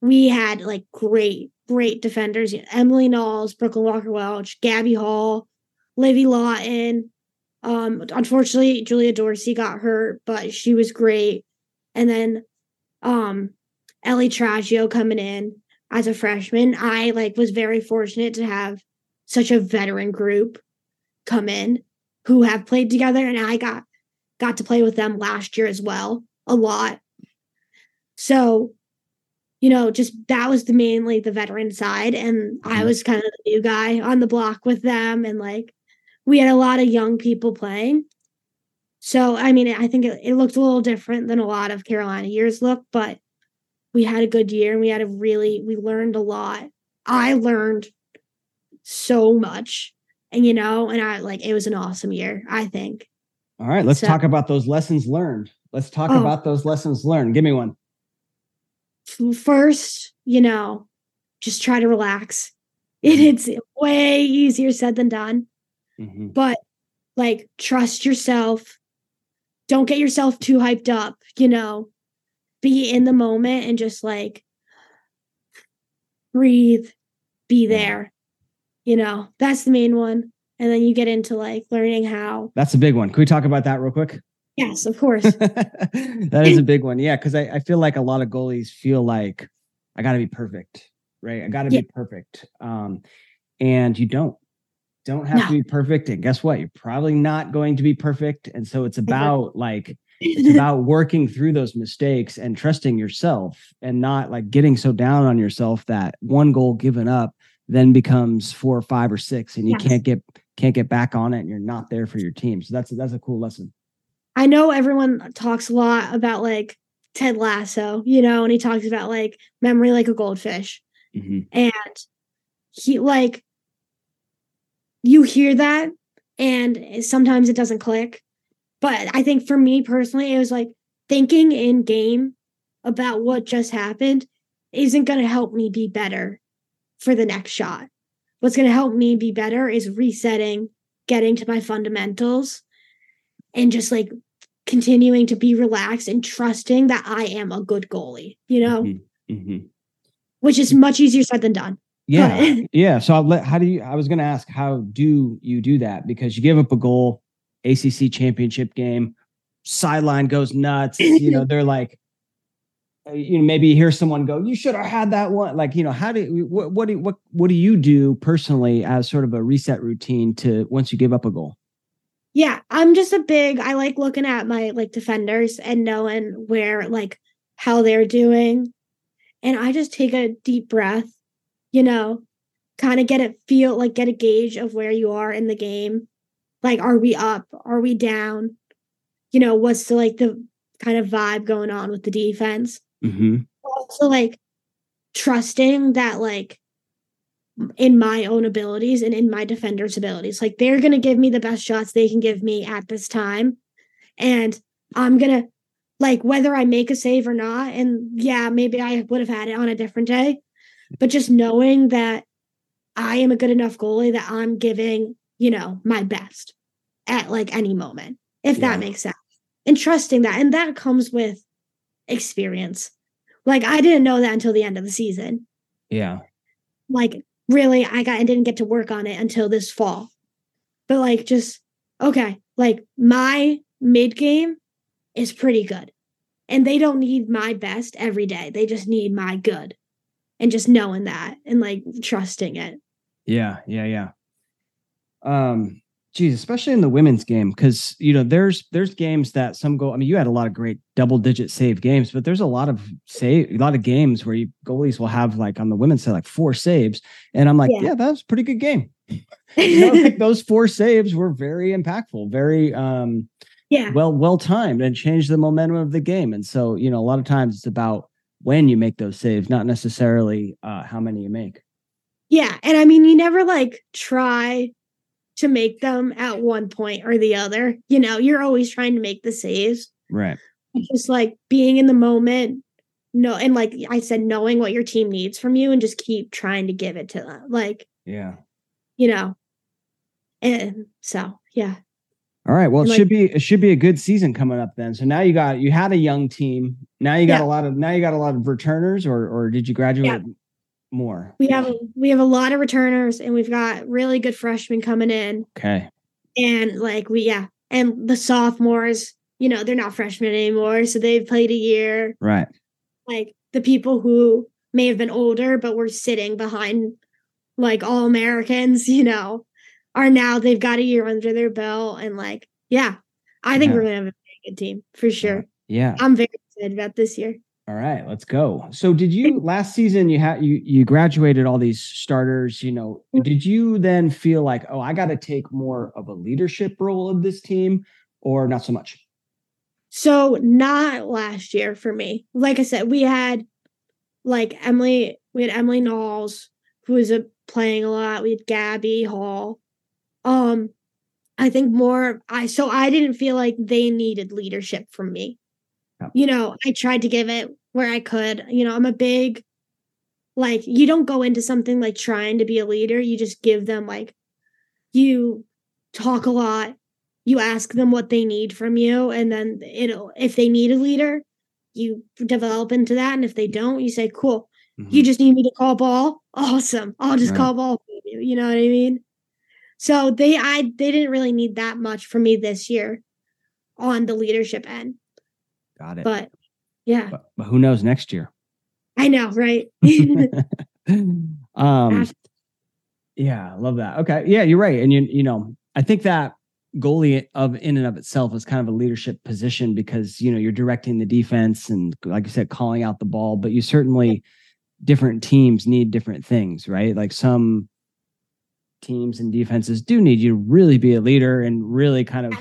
We had like great, great defenders Emily Nalls, Brooklyn Walker Welch, Gabby Hall, Livy Lawton. Um, unfortunately, Julia Dorsey got hurt, but she was great. And then um Ellie Tragio coming in as a freshman. I like was very fortunate to have such a veteran group come in who have played together and I got got to play with them last year as well a lot. So, you know, just that was the mainly the veteran side and I mm-hmm. was kind of the new guy on the block with them and like we had a lot of young people playing. So, I mean, I think it, it looked a little different than a lot of Carolina years look, but we had a good year and we had a really we learned a lot. I learned so much. And you know, and I like it was an awesome year, I think. All right, let's So- talk about those lessons learned. Let's talk Oh. about those lessons learned. Give me one. First, you know, just try to relax. It, it's way easier said than done, Mhm. but like trust yourself. Don't get yourself too hyped up, you know. Be in the moment and just like breathe, be Yeah. there. You know, that's the main one. And then you get into like learning how. That's a big one. Can we talk about that real quick? Yes, of course. that is a big one. Yeah, because I, I feel like a lot of goalies feel like I got to be perfect, right? I got to Yeah. be perfect, um, and you don't. Don't have to be perfect. And guess what? You're probably not going to be perfect. And so it's about like it's about working through those mistakes and trusting yourself and not like getting so down on yourself that one goal given up then becomes four or five or six and you Yes. can't get can't get back on it and you're not there for your team. So that's that's a cool lesson. I know everyone talks a lot about like Ted Lasso, you know, and he talks about like memory like a goldfish. Mhm. And he like you hear that and sometimes it doesn't click. But I think for me personally, it was like thinking in game about what just happened isn't going to help me be better for the next shot. What's going to help me be better is resetting, getting to my fundamentals, and just like continuing to be relaxed and trusting that I am a good goalie, you know, Mhm. Mhm. which is much easier said than done. Yeah. But- Yeah. So I'll let, how do you, I was going to ask, how do you do that? Because you give up a goal, ACC championship game, sideline goes nuts. You know, they're like, Uh, you know, maybe hear someone go, you should have had that one. Like, you know, how do what, what do, what, what do you do personally as sort of a reset routine to once you give up a goal? Yeah, I'm just a big I like looking at my like defenders and knowing where like how they're doing. And I just take a deep breath, you know, kind of get a feel like get a gauge of where you are in the game. Like are we up? Are we down? You know, what's the like the kind of vibe going on with the defense? Mm-hmm. also like trusting that like in my own abilities and in my defenders abilities like they're going to give me the best shots they can give me at this time and i'm going to like whether I make a save or not. And yeah, maybe I would have had it on a different day, but just knowing that I am a good enough goalie that I'm giving, you know, my best at like any moment, if Yeah. that makes sense. And trusting that. And that comes with experience. Like I didn't know that until the end of the season. Yeah. Like really, I got I didn't get to work on it until this fall. But like just okay, like my mid game is pretty good. And they don't need my best every day. They just need my good. And just knowing that and like trusting it. Yeah, yeah, yeah. Um, geez, especially in the women's game, because you know, there's there's games that some go. I mean, you had a lot of great double digit save games, but there's a lot of save, a lot of games where you goalies will have like on the women's side like four saves, and I'm like, Yeah. yeah, that was a pretty good game. You know, like those four saves were very impactful, very um yeah. well well timed, and changed the momentum of the game. And so, you know, a lot of times it's about when you make those saves, not necessarily uh, how many you make. Yeah. And I mean, you never like try to make them at one point or the other. You know, you're always trying to make the saves. Right. It's just like being in the moment. No, and like I said, knowing what your team needs from you and just keep trying to give it to them. Like, Yeah. you know. And so yeah. All right. Well, it like- should be it should be a good season coming up then. So now you got you had a young team. Now you got Yeah. a lot of now you got a lot of returners, or or did you graduate more? We have we have a lot of returners and we've got really good freshmen coming in. Okay. And like we yeah. And the sophomores, you know, they're not freshmen anymore. So they've played a year. Right. like the people who may have been older but were sitting behind like all Americans, you know, are now they've got a year under their belt and like yeah, I think Yeah. we're gonna have a good team for sure. Yeah. I'm very excited about this year. All right. Let's go. So did you last season you had you you graduated all these starters, you know, Mm. did you then feel like, oh, I gotta take more of a leadership role of this team or not so much? So not last year for me. Like I said, we had like Emily, we had Emily Nalls, who was a, playing a lot. We had Gabby Hall. Um, I think more I so I didn't feel like they needed leadership from me. Yep. You know, I tried to give it where I could. You know, I'm a big like you don't go into something like trying to be a leader. You just give them like you talk a lot you ask them what they need from you and then it'll if they need a leader you develop into that and if they don't you say cool you mm-hmm. just need me to call ball awesome i'll just Right. call ball for you you know what i mean so they i they didn't really need that much from me this year on the leadership end Got it. but yeah. But, but who knows next year? i know right? Um yeah i love that. Okay yeah you're right and you you know i think that goalie of in and of itself is kind of a leadership position because you know you're directing the defense and like you said calling out the ball but you certainly different teams need different things right? Like some teams and defenses do need you to really be a leader and really kind of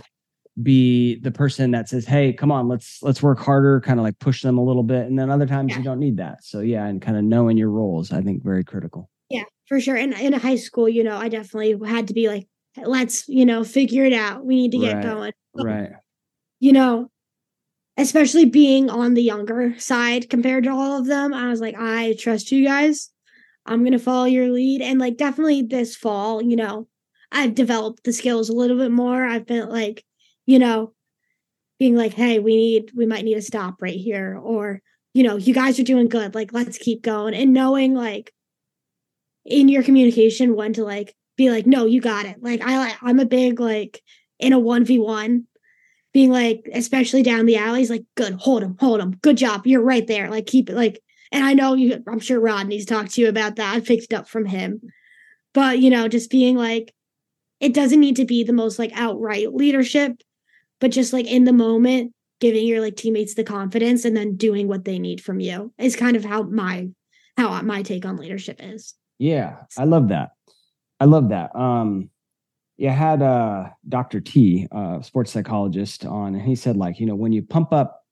be the person that says hey come on let's let's work harder kind of like push them a little bit and then other times Yeah. you don't need that so yeah and kind of knowing your roles i think very critical Yeah, for sure. And in high school, you know, I definitely had to be like, let's, you know, figure it out. We need to get Right, going. right You know, especially being on the younger side compared to all of them, I was like, I trust you guys. I'm going to follow your lead. And like, definitely this fall, you know, I've developed the skills a little bit more. I've been like, you know, being like, hey, we need, we might need to stop right here. Or, you know, you guys are doing good. Like, let's keep going. And knowing like in your communication when to like be like, no, you got it. Like, I, I'm a big like in a 1v1 being like, especially down the alleys, like, good, hold him, hold him. Good job. You're right there. Like, keep it like, and I know you, I'm sure Rodney's talked to you about that. I picked it up from him. But, you know, just being like, it doesn't need to be the most like outright leadership, but just like in the moment, giving your like teammates the confidence and then doing what they need from you is kind of how my, how my take on leadership is. Yeah, I love that. I love that. Um, yeah, I had uh Dr. T, uh, sports psychologist, on, and he said, like, you know, when you pump up,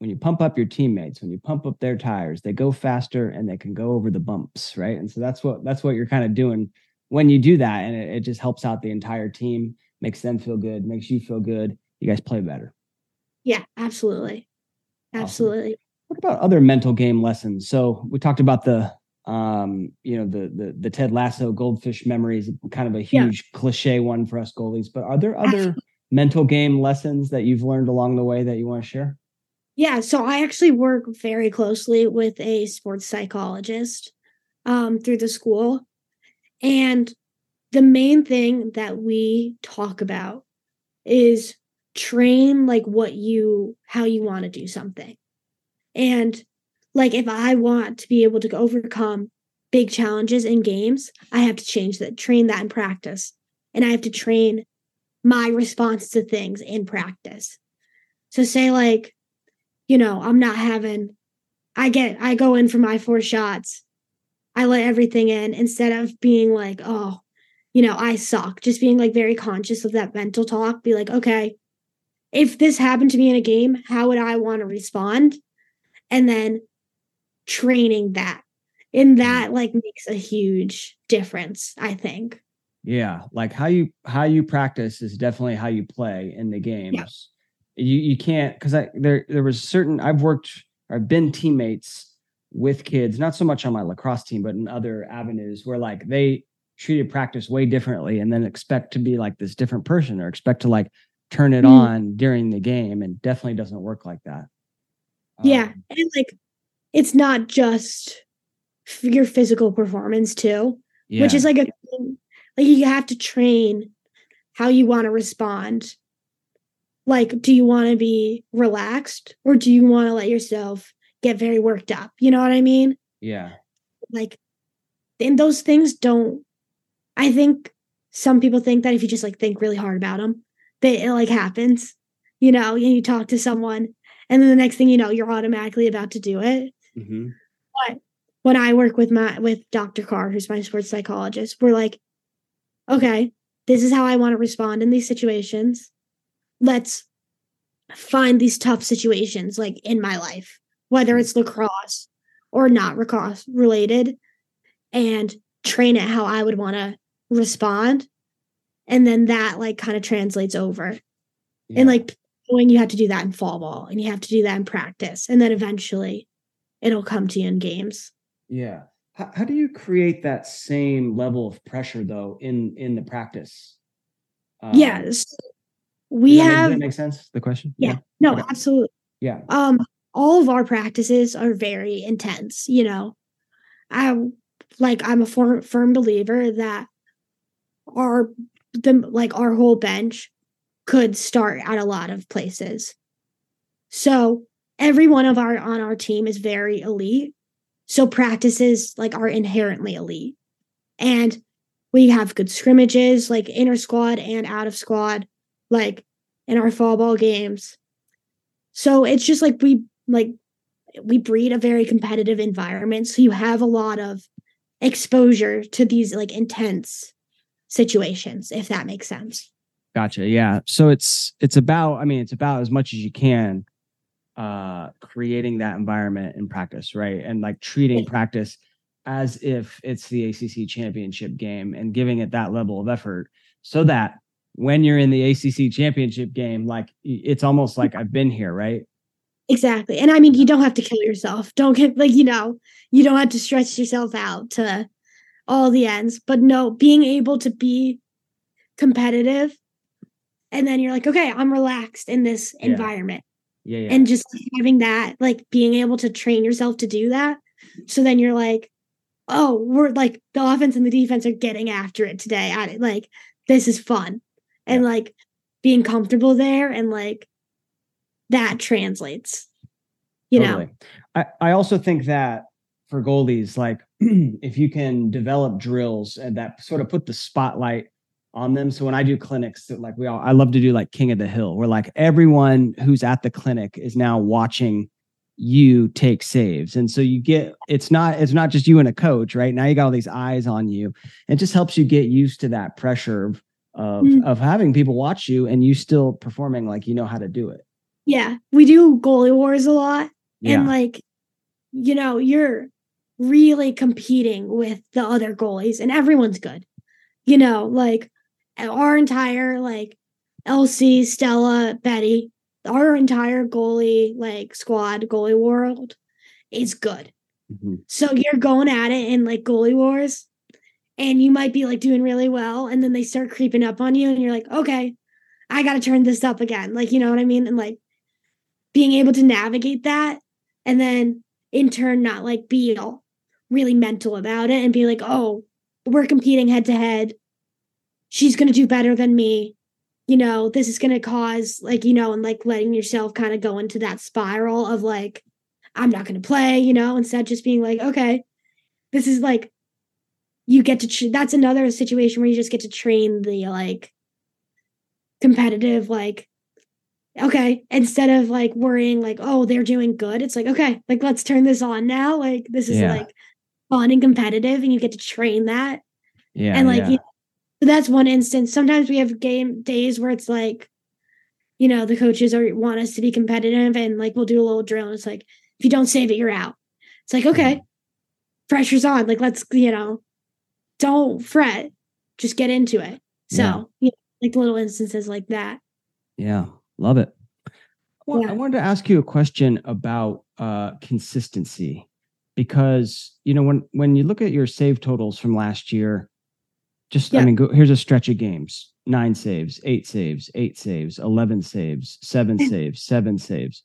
when you pump up your teammates, when you pump up their tires, they go faster and they can go over the bumps, right? And so that's what that's what you're kind of doing when you do that, and it, it just helps out the entire team, makes them feel good, makes you feel good. You guys play better. Yeah, absolutely. absolutely. What about other mental game lessons? So we talked about the um, you know, the the the Ted Lasso goldfish memories, kind of a Yeah. huge cliche one for us goalies. But are there other mental game lessons that you've learned along the way that you want to share? Yeah, so I actually work very closely with a sports psychologist um, through the school. And the main thing that we talk about is train like what you, how you want to do something. And like if I want to be able to overcome big challenges in games, I have to change that, train that in practice. And I have to train my response to things in practice. So say like, you know, I'm not having I get I go in for my four shots. I let everything in instead of being like, oh, you know, I suck. Just being like very conscious of that mental talk. Be like, okay, if this happened to me in a game, how would I want to respond? And then training that. And mm-hmm. that like makes a huge difference, I think. Yeah, like how you how you practice is definitely how you play in the games. You you can't because I there there was certain I've worked I've been teammates with kids, not so much on my lacrosse team, but in other avenues where like they treated practice way differently and then expect to be like this different person or expect to like turn it Mm. on during the game and definitely doesn't work like that. Yeah. Um, And like it's not just your physical performance too. which is like a. Like you have to train how you want to respond. Like, do you want to be relaxed or do you want to let yourself get very worked up? You know what I mean? yeah. Like, and those things don't. I think some people think that if you just like think really hard about them, that it like happens. You know, and you talk to someone, and then the next thing you know, you're automatically about to do it hmm when I work with my with Dr. Carr, who's my sports psychologist, we're like, okay, this is how I want to respond in these situations. Let's find these tough situations like in my life, whether it's lacrosse or not lacrosse related, and train it how I would want to respond. And then that like kind of translates over. Yeah. And like when you have to do that in fall ball and you have to do that in practice. And then eventually it'll come to you in games. Yeah. How, how do you create that same level of pressure though in in the practice? Um, yes. does We that make- does have that make sense? The question. Yeah. no, Okay. absolutely. Yeah. Um all of our practices are very intense, you know. I like I'm a for, firm believer that our the like our whole bench could start at a lot of places. So every one of our on our team is very elite. So practices like are inherently elite. And we have good scrimmages, like inter squad and out of squad, like in our fall ball games. So it's just like we like we breed a very competitive environment. So you have a lot of exposure to these like intense situations, if that makes sense. Gotcha. Yeah. So it's it's about I mean it's about as much as you can uh creating that environment in practice, right? And like treating practice as if it's the ACC championship game and giving it that level of effort so that when you're in the ACC championship game like it's almost like I've been here, right? Exactly. And I mean, you don't have to kill yourself. Don't get like, you know, you don't have to stretch yourself out to all the ends. But no, being able to be competitive and then you're like, okay, I'm relaxed in this Yeah. environment. Yeah, yeah. And just having that, like being able to train yourself to do that. So then you're like, oh, we're like the offense and the defense are getting after it today. I like this is fun. And like being comfortable there and like that translates. You know. I, I also think that for goalies, like if you can develop drills and that sort of put the spotlight on them. So when I do clinics, like we all, I love to do like King of the Hill, where like everyone who's at the clinic is now watching you take saves. And so you get it's not it's not just you and a coach, right? Now you got all these eyes on you. It just helps you get used to that pressure of of, Mm. of having people watch you and you still performing like you know how to do it. Yeah. We do goalie wars a lot. Yeah. And like, you know, you're really competing with the other goalies and everyone's good. You know, like our entire like Elsie, Stella, Betty, our entire goalie like squad goalie world is good. Mhm. So you're going at it in like goalie wars, and you might be like doing really well, and then they start creeping up on you, and you're like, okay, I got to turn this up again. Like, you know what I mean? And like being able to navigate that, and then in turn, not like be all really mental about it and be like, oh, we're competing head to head. She's going to do better than me. You know, this is going to cause like, you know, and like letting yourself kind of go into that spiral of like, I'm not going to play, you know, instead just being like, okay, this is like, you get to, tr- that's another situation where you just get to train the like competitive, like, okay, instead of like worrying, like, oh, they're doing good, it's like, okay, like, let's turn this on now. Like, this is Yeah. like fun and competitive, and you get to train that. Yeah. and like, yeah. you so that's one instance. Sometimes we have game days where it's like, you know, the coaches are want us to be competitive, and like we'll do a little drill. And it's like, if you don't save it, you're out. It's like, okay, pressure's on. Like, let's, you know, don't fret. Just get into it. So, Yeah. you know, like little instances like that. Yeah, love it. Well, Yeah. I wanted to ask you a question about uh, consistency because you know when when you look at your save totals from last year, just I mean, go, here's a stretch of games: nine saves, eight saves, eight saves, eleven saves, seven saves, seven saves,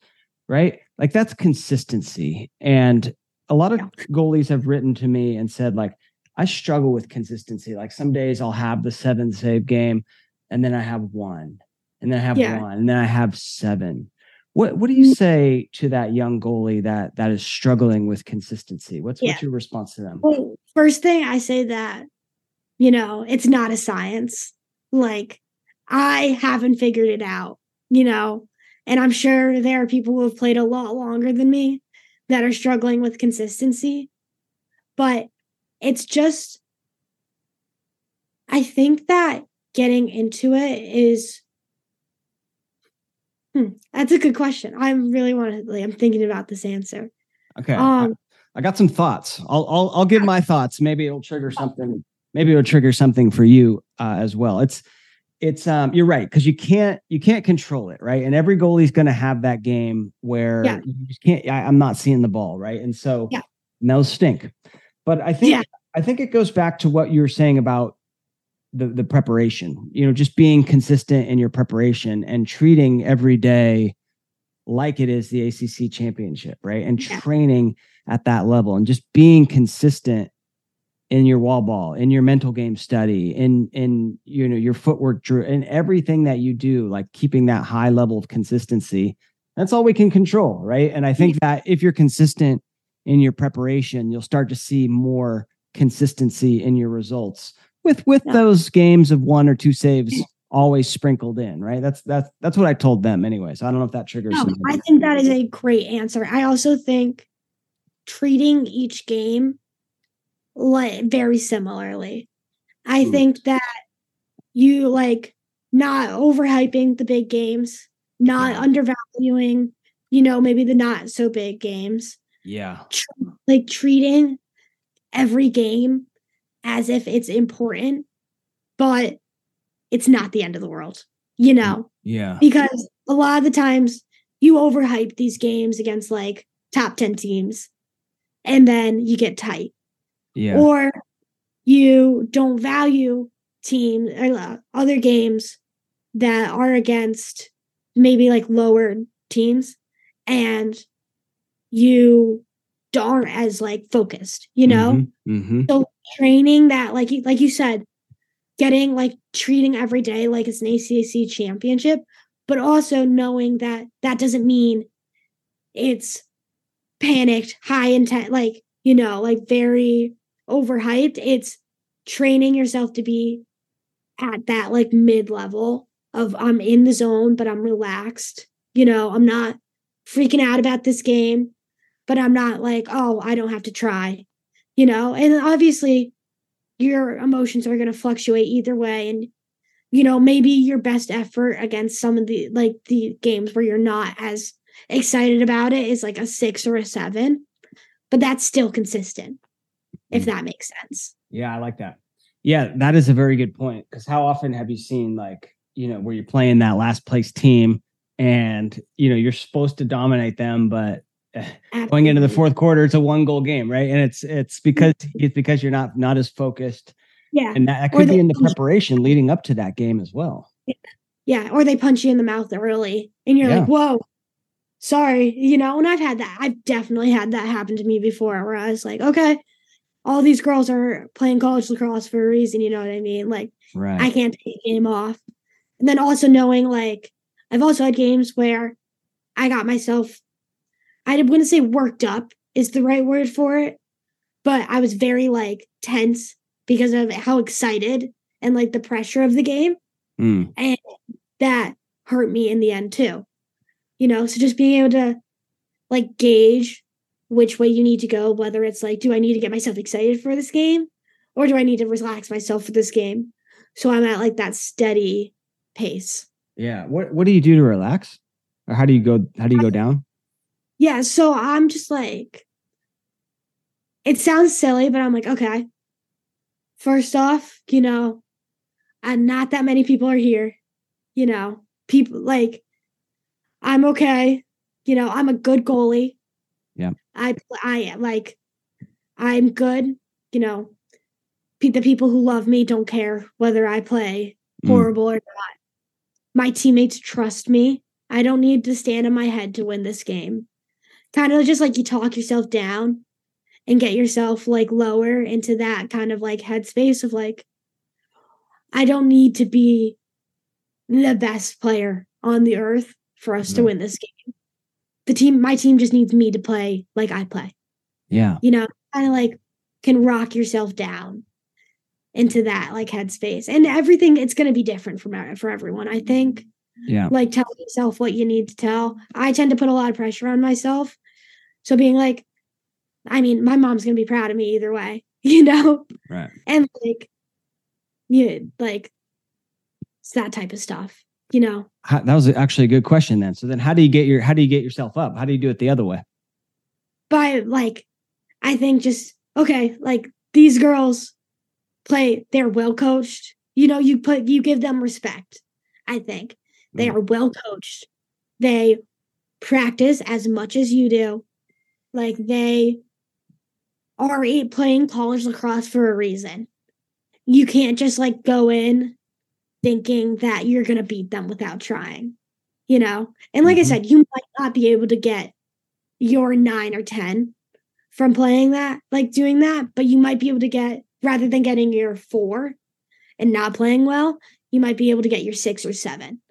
right? Like that's consistency. And a lot of Yeah. goalies have written to me and said like, I struggle with consistency. Like some days I'll have the seven save game, and then I have one and then I have Yeah. one, and then I have seven. What what do you Mm. say to that young goalie that that is struggling with consistency? What's what's your response to them? Well, first thing I say that, you know, it's not a science. Like, I haven't figured it out, you know, and I'm sure there are people who have played a lot longer than me that are struggling with consistency. But it's just, I think that getting into it is. Hmm, that's a good question. I really want to. Like, I'm thinking about this answer. Okay, I, Um, I got some thoughts. I'll I'll I'll give my thoughts. Maybe it'll trigger something. Maybe it'll trigger something for you uh, as well. It's it's um you're right because you can't you can't control it right and every goalie's going to have that game where Yeah. you just can't I, i'm not seeing the ball right and so Yeah. and those stink but i think Yeah. i think it goes back to what you were saying about the the preparation you know just being consistent in your preparation and treating every day like it is the acc championship right and Yeah. training at that level and just being consistent in your wall ball, in your mental game study, in in you know your footwork, dri- in everything that you do, like keeping that high level of consistency. That's all we can control, right? And I think that if you're consistent in your preparation, you'll start to see more consistency in your results with with Yeah. those games of one or two saves always sprinkled in, right? That's that's that's what I told them anyway. So I don't know if that triggers. No. I think that is a great answer. I also think treating each game like very similarly. I Mm. think that you like not overhyping the big games, not Yeah. undervaluing, you know, maybe the not so big games. yeah, Tr- like treating every game as if it's important, but it's not the end of the world, you know? Yeah, because a lot of the times you overhype these games against like top 10 teams and then you get tight. Yeah, or you don't value teams or uh, other games that are against maybe like lower teams and you aren't as like focused you know? Hmm so training that like like you said getting like treating every day like it's an ACAC championship but also knowing that that doesn't mean it's panicked high intent like you know like very overhyped. It's training yourself to be at that like mid level of I'm in the zone but I'm relaxed. You know I'm not freaking out about this game but I'm not like oh I don't have to try you know and obviously your emotions are going to fluctuate either way and you know maybe your best effort against some of the like the games where you're not as excited about it is like a 6 or a 7 but that's still consistent if mm. that makes sense Yeah, I like that. Yeah, that is a very good point. Because how often have you seen like you know where you're playing that last place team and you know you're supposed to dominate them, but eh, going into the fourth quarter, it's a one goal game, right? And it's it's because it's because you're not not as focused, Yeah. and that, that could be in the preparation leading up to that game as well. Yeah. Or they punch you in the mouth early and you're Yeah. like, whoa, sorry. You know, and I've had that. I've definitely had that happen to me before where I was like, okay, all these girls are playing college lacrosse for a reason. You know what I mean? Like, Right. I can't take a game off. And then also knowing like I've also had games where I got myself I wouldn't say worked up is the right word for it, but I was very like tense because of how excited and like the pressure of the game Mm, and that hurt me in the end too. You know, so just being able to like gauge which way you need to go, whether it's like, do I need to get myself excited for this game or do I need to relax myself for this game? So I'm at like that steady pace. yeah. What What do you do to relax, or how do you go? How do you go down? Yeah, so I'm just like, it sounds silly, but I'm like, okay. First off, you know, and not that many people are here. You know, people like, I'm okay. You know, I'm a good goalie. Yeah. I I like, I'm good. You know, pe- the people who love me don't care whether I play Mm. horrible or not. My teammates trust me. I don't need to stand on my head to win this game kind of just like you talk yourself down and get yourself like lower into that kind of like headspace of like I don't need to be the best player on the earth for us to mm-hmm. win this game. The team my team just needs me to play like I play. Yeah. You know, kind of like can rock yourself down into that like headspace. And everything it's going to be different from e- for everyone, I think Yeah. like tell yourself what you need to tell. I tend to put a lot of pressure on myself. So being like, I mean, my mom's gonna be proud of me either way, you know? Right. And like yeah, like it's that type of stuff, you know. How, that was actually a good question then. So then, how do you get your how do you get yourself up? How do you do it the other way? But like I think just okay, like these girls play, they're well coached. You know, you put you give them respect, I think. They Mm. are well coached. They practice as much as you do. Like they are playing college lacrosse for a reason. You can't just like go in thinking that you're going to beat them without trying, you know? And like Mhm. I said, you might not be able to get your nine or 10 from playing that, like doing that, but you might be able to get, rather than getting your four and not playing well, you might be able to get your six or seven.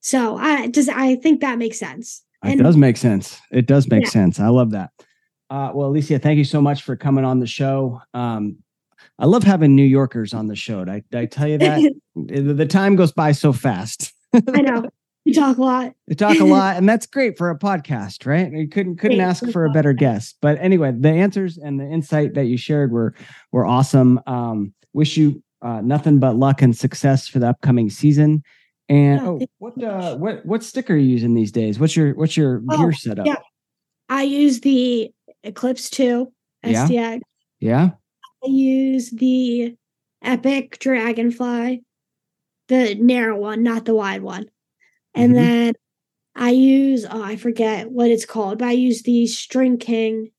So I does I think that makes sense. It does make sense. It does make Yeah. sense. I love that. Uh, well, Alecia, thank you so much for coming on the show. Um, I love having New Yorkers on the show. I, I tell you that? the time goes by so fast. I know. You talk a lot. They talk a lot, and that's great for a podcast, right? You couldn't couldn't Great ask for a for a better guest. But anyway, the answers and the insight that you shared were were awesome. Um, wish you uh, nothing but luck and success for the upcoming season. And Yeah, oh, what uh, what what sticker are you using these days? What's your what's your Oh, gear setup? yeah. I use the Eclipse 2 Yeah. STX. yeah? I use the Epic Dragonfly, the narrow one, not the wide one. And Mhm. then I use, oh, I forget what it's called, but I use the String King,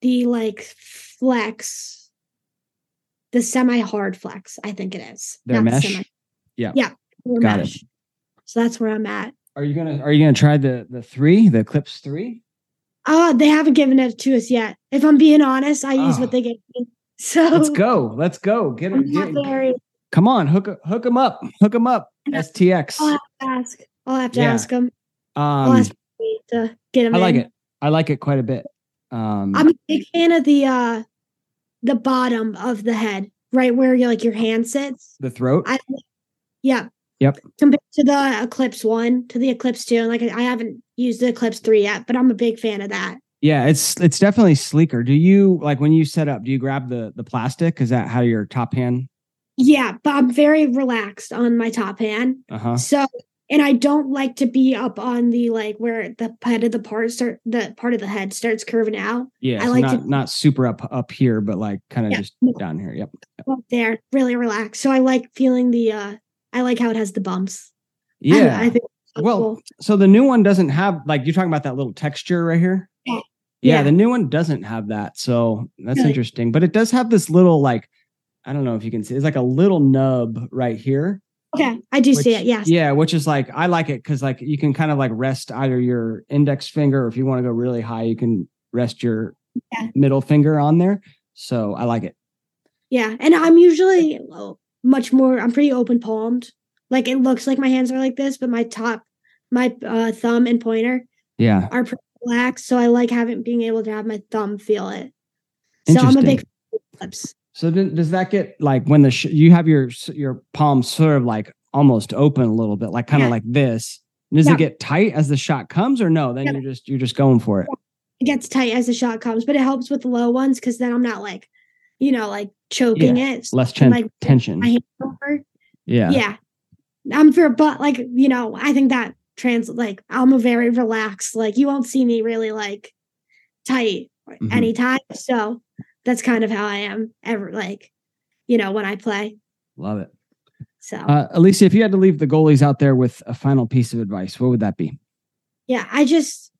the like flex, the semi hard flex, I think it is. Their not the mesh? semi- Yeah. Yeah. Got it. So that's where I'm at. Are you gonna Are you gonna try the the three, the Eclipse three? Uh, they haven't given it to us yet. If I'm being honest, I use Oh. what they gave me. So Let's go. Let's go. Get it. Get, come on, hook hook them up. Hook them up. STX. I'll have to ask. I'll have to Yeah. ask them. I'll Um, ask to get them I like in. it. I like it quite a bit. Um, I'm a big fan of the uh the bottom of the head, right where your like your hand sits. the throat. I yeah. Yep. Compared to the Eclipse one, to the Eclipse two, and like I haven't used the Eclipse three yet, but I'm a big fan of that. Yeah, it's it's definitely sleeker. Do you like when you set up? Do you grab the the plastic? Is that how your top hand? Yeah, but I'm very relaxed on my top hand. Uh huh. So, and I don't like to be up on the like where the head of the part start the part of the head starts curving out Yeah, I so like not to- not super up up here, but like kind of Yeah. just down here. Yep. up there, really relaxed. So I like feeling the uh I like how it has the bumps. Yeah. I think so well, cool. so the new one doesn't have like you're talking about that little texture right here. Yeah. Yeah, Yeah. the new one doesn't have that. So that's Really? interesting. But it does have this little like I don't know if you can see. It's like a little nub right here. okay, I do see it. Yes. Yeah, which is like I like it because like you can kind of like rest either your index finger or if you want to go really high, you can rest your Yeah. middle finger on there. So I like it. Yeah, and I'm usually much more. I'm pretty open palmed. Like it looks like my hands are like this, but my top, my uh, thumb and pointer Yeah. are pretty relaxed. So I like having being able to have my thumb feel it. So I'm a big flips. So then does that get like when the sh- you have your your palm sort of like almost open a little bit, like kind of Yeah. like this? Does Yeah. it get tight as the shot comes, or no? Then Yeah. you're just you're just going for it. It gets tight as the shot comes, but it helps with the low ones because then I'm not like, you know, like choking it. So Less ten- like, tension. My hand over. yeah. Yeah. I'm for, but like you know, I think that trans like I'm a very relaxed. Like you won't see me really like tight Mhm. anytime. So that's kind of how I am ever like, you know, when I play. Love it. So Uh, Alecia, if you had to leave the goalies out there with a final piece of advice, what would that be? yeah, I just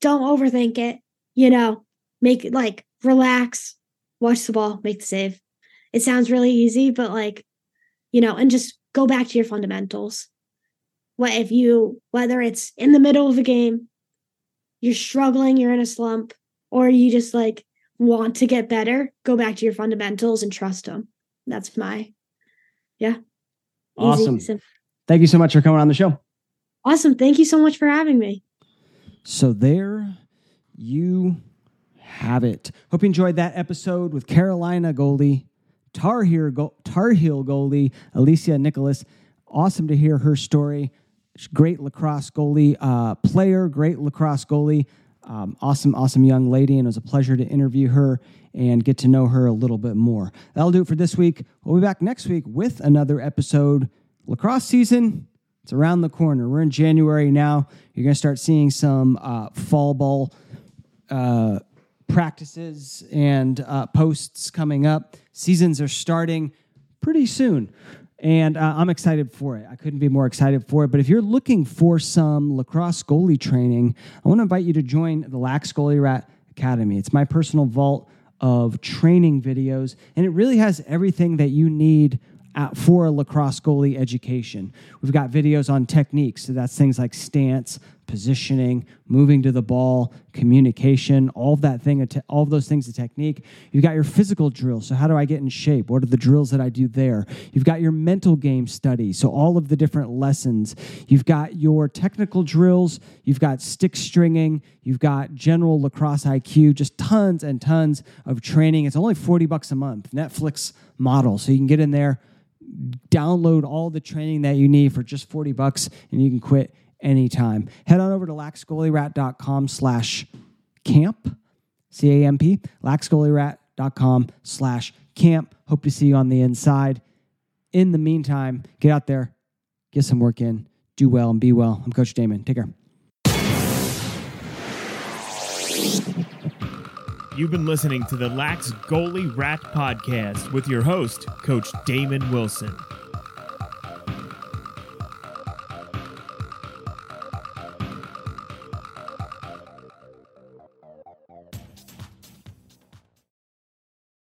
don't overthink it. You know, make it like relax, watch the ball, make the save. It sounds really easy, but like, you know, and just go back to your fundamentals. What if you, whether it's in the middle of a game, you're struggling, you're in a slump, or you just like want to get better, go back to your fundamentals and trust them. That's my, yeah. Awesome. simple. Thank you so much for coming on the show. Awesome. Thank you so much for having me. So there you have it. Hope you enjoyed that episode with Carolina goalie, Tar Heel, go- Tar Heel goalie Alecia Nicholas. Awesome to hear her story. Great lacrosse goalie uh, player, great lacrosse goalie. Um, awesome, awesome young lady, and it was a pleasure to interview her and get to know her a little bit more. That'll do it for this week. We'll be back next week with another episode. Lacrosse season, it's around the corner. We're in January now. You're going to start seeing some uh, fall ball uh, practices and uh, posts coming up. Seasons are starting pretty soon. And uh, I'm excited for it. I couldn't be more excited for it. But if you're looking for some lacrosse goalie training, I want to invite you to join the Lax Goalie Rat Academy. It's my personal vault of training videos, and it really has everything that you need uh, for a lacrosse goalie education. We've got videos on techniques, so that's things like stance, positioning, moving to the ball, communication, all of that thing, all of those things, the technique. You've got your physical drills. So how do I get in shape? What are the drills that I do there? You've got your mental game study. So all of the different lessons. You've got your technical drills. You've got stick stringing. You've got general lacrosse IQ. Just tons and tons of training. It's only forty bucks a month. Netflix model, so you can get in there download all the training that you need for just 40 bucks and you can quit anytime. Head on over to laxgoalierat.com slash camp, C-A-M-P, laxgoalierat.com slash camp. Hope to see you on the inside. In the meantime, get out there, get some work in, do well and be well. I'm Coach Damon. Take care. You've been listening to the Lax Goalie Rat Podcast with your host, Coach Damon Wilson.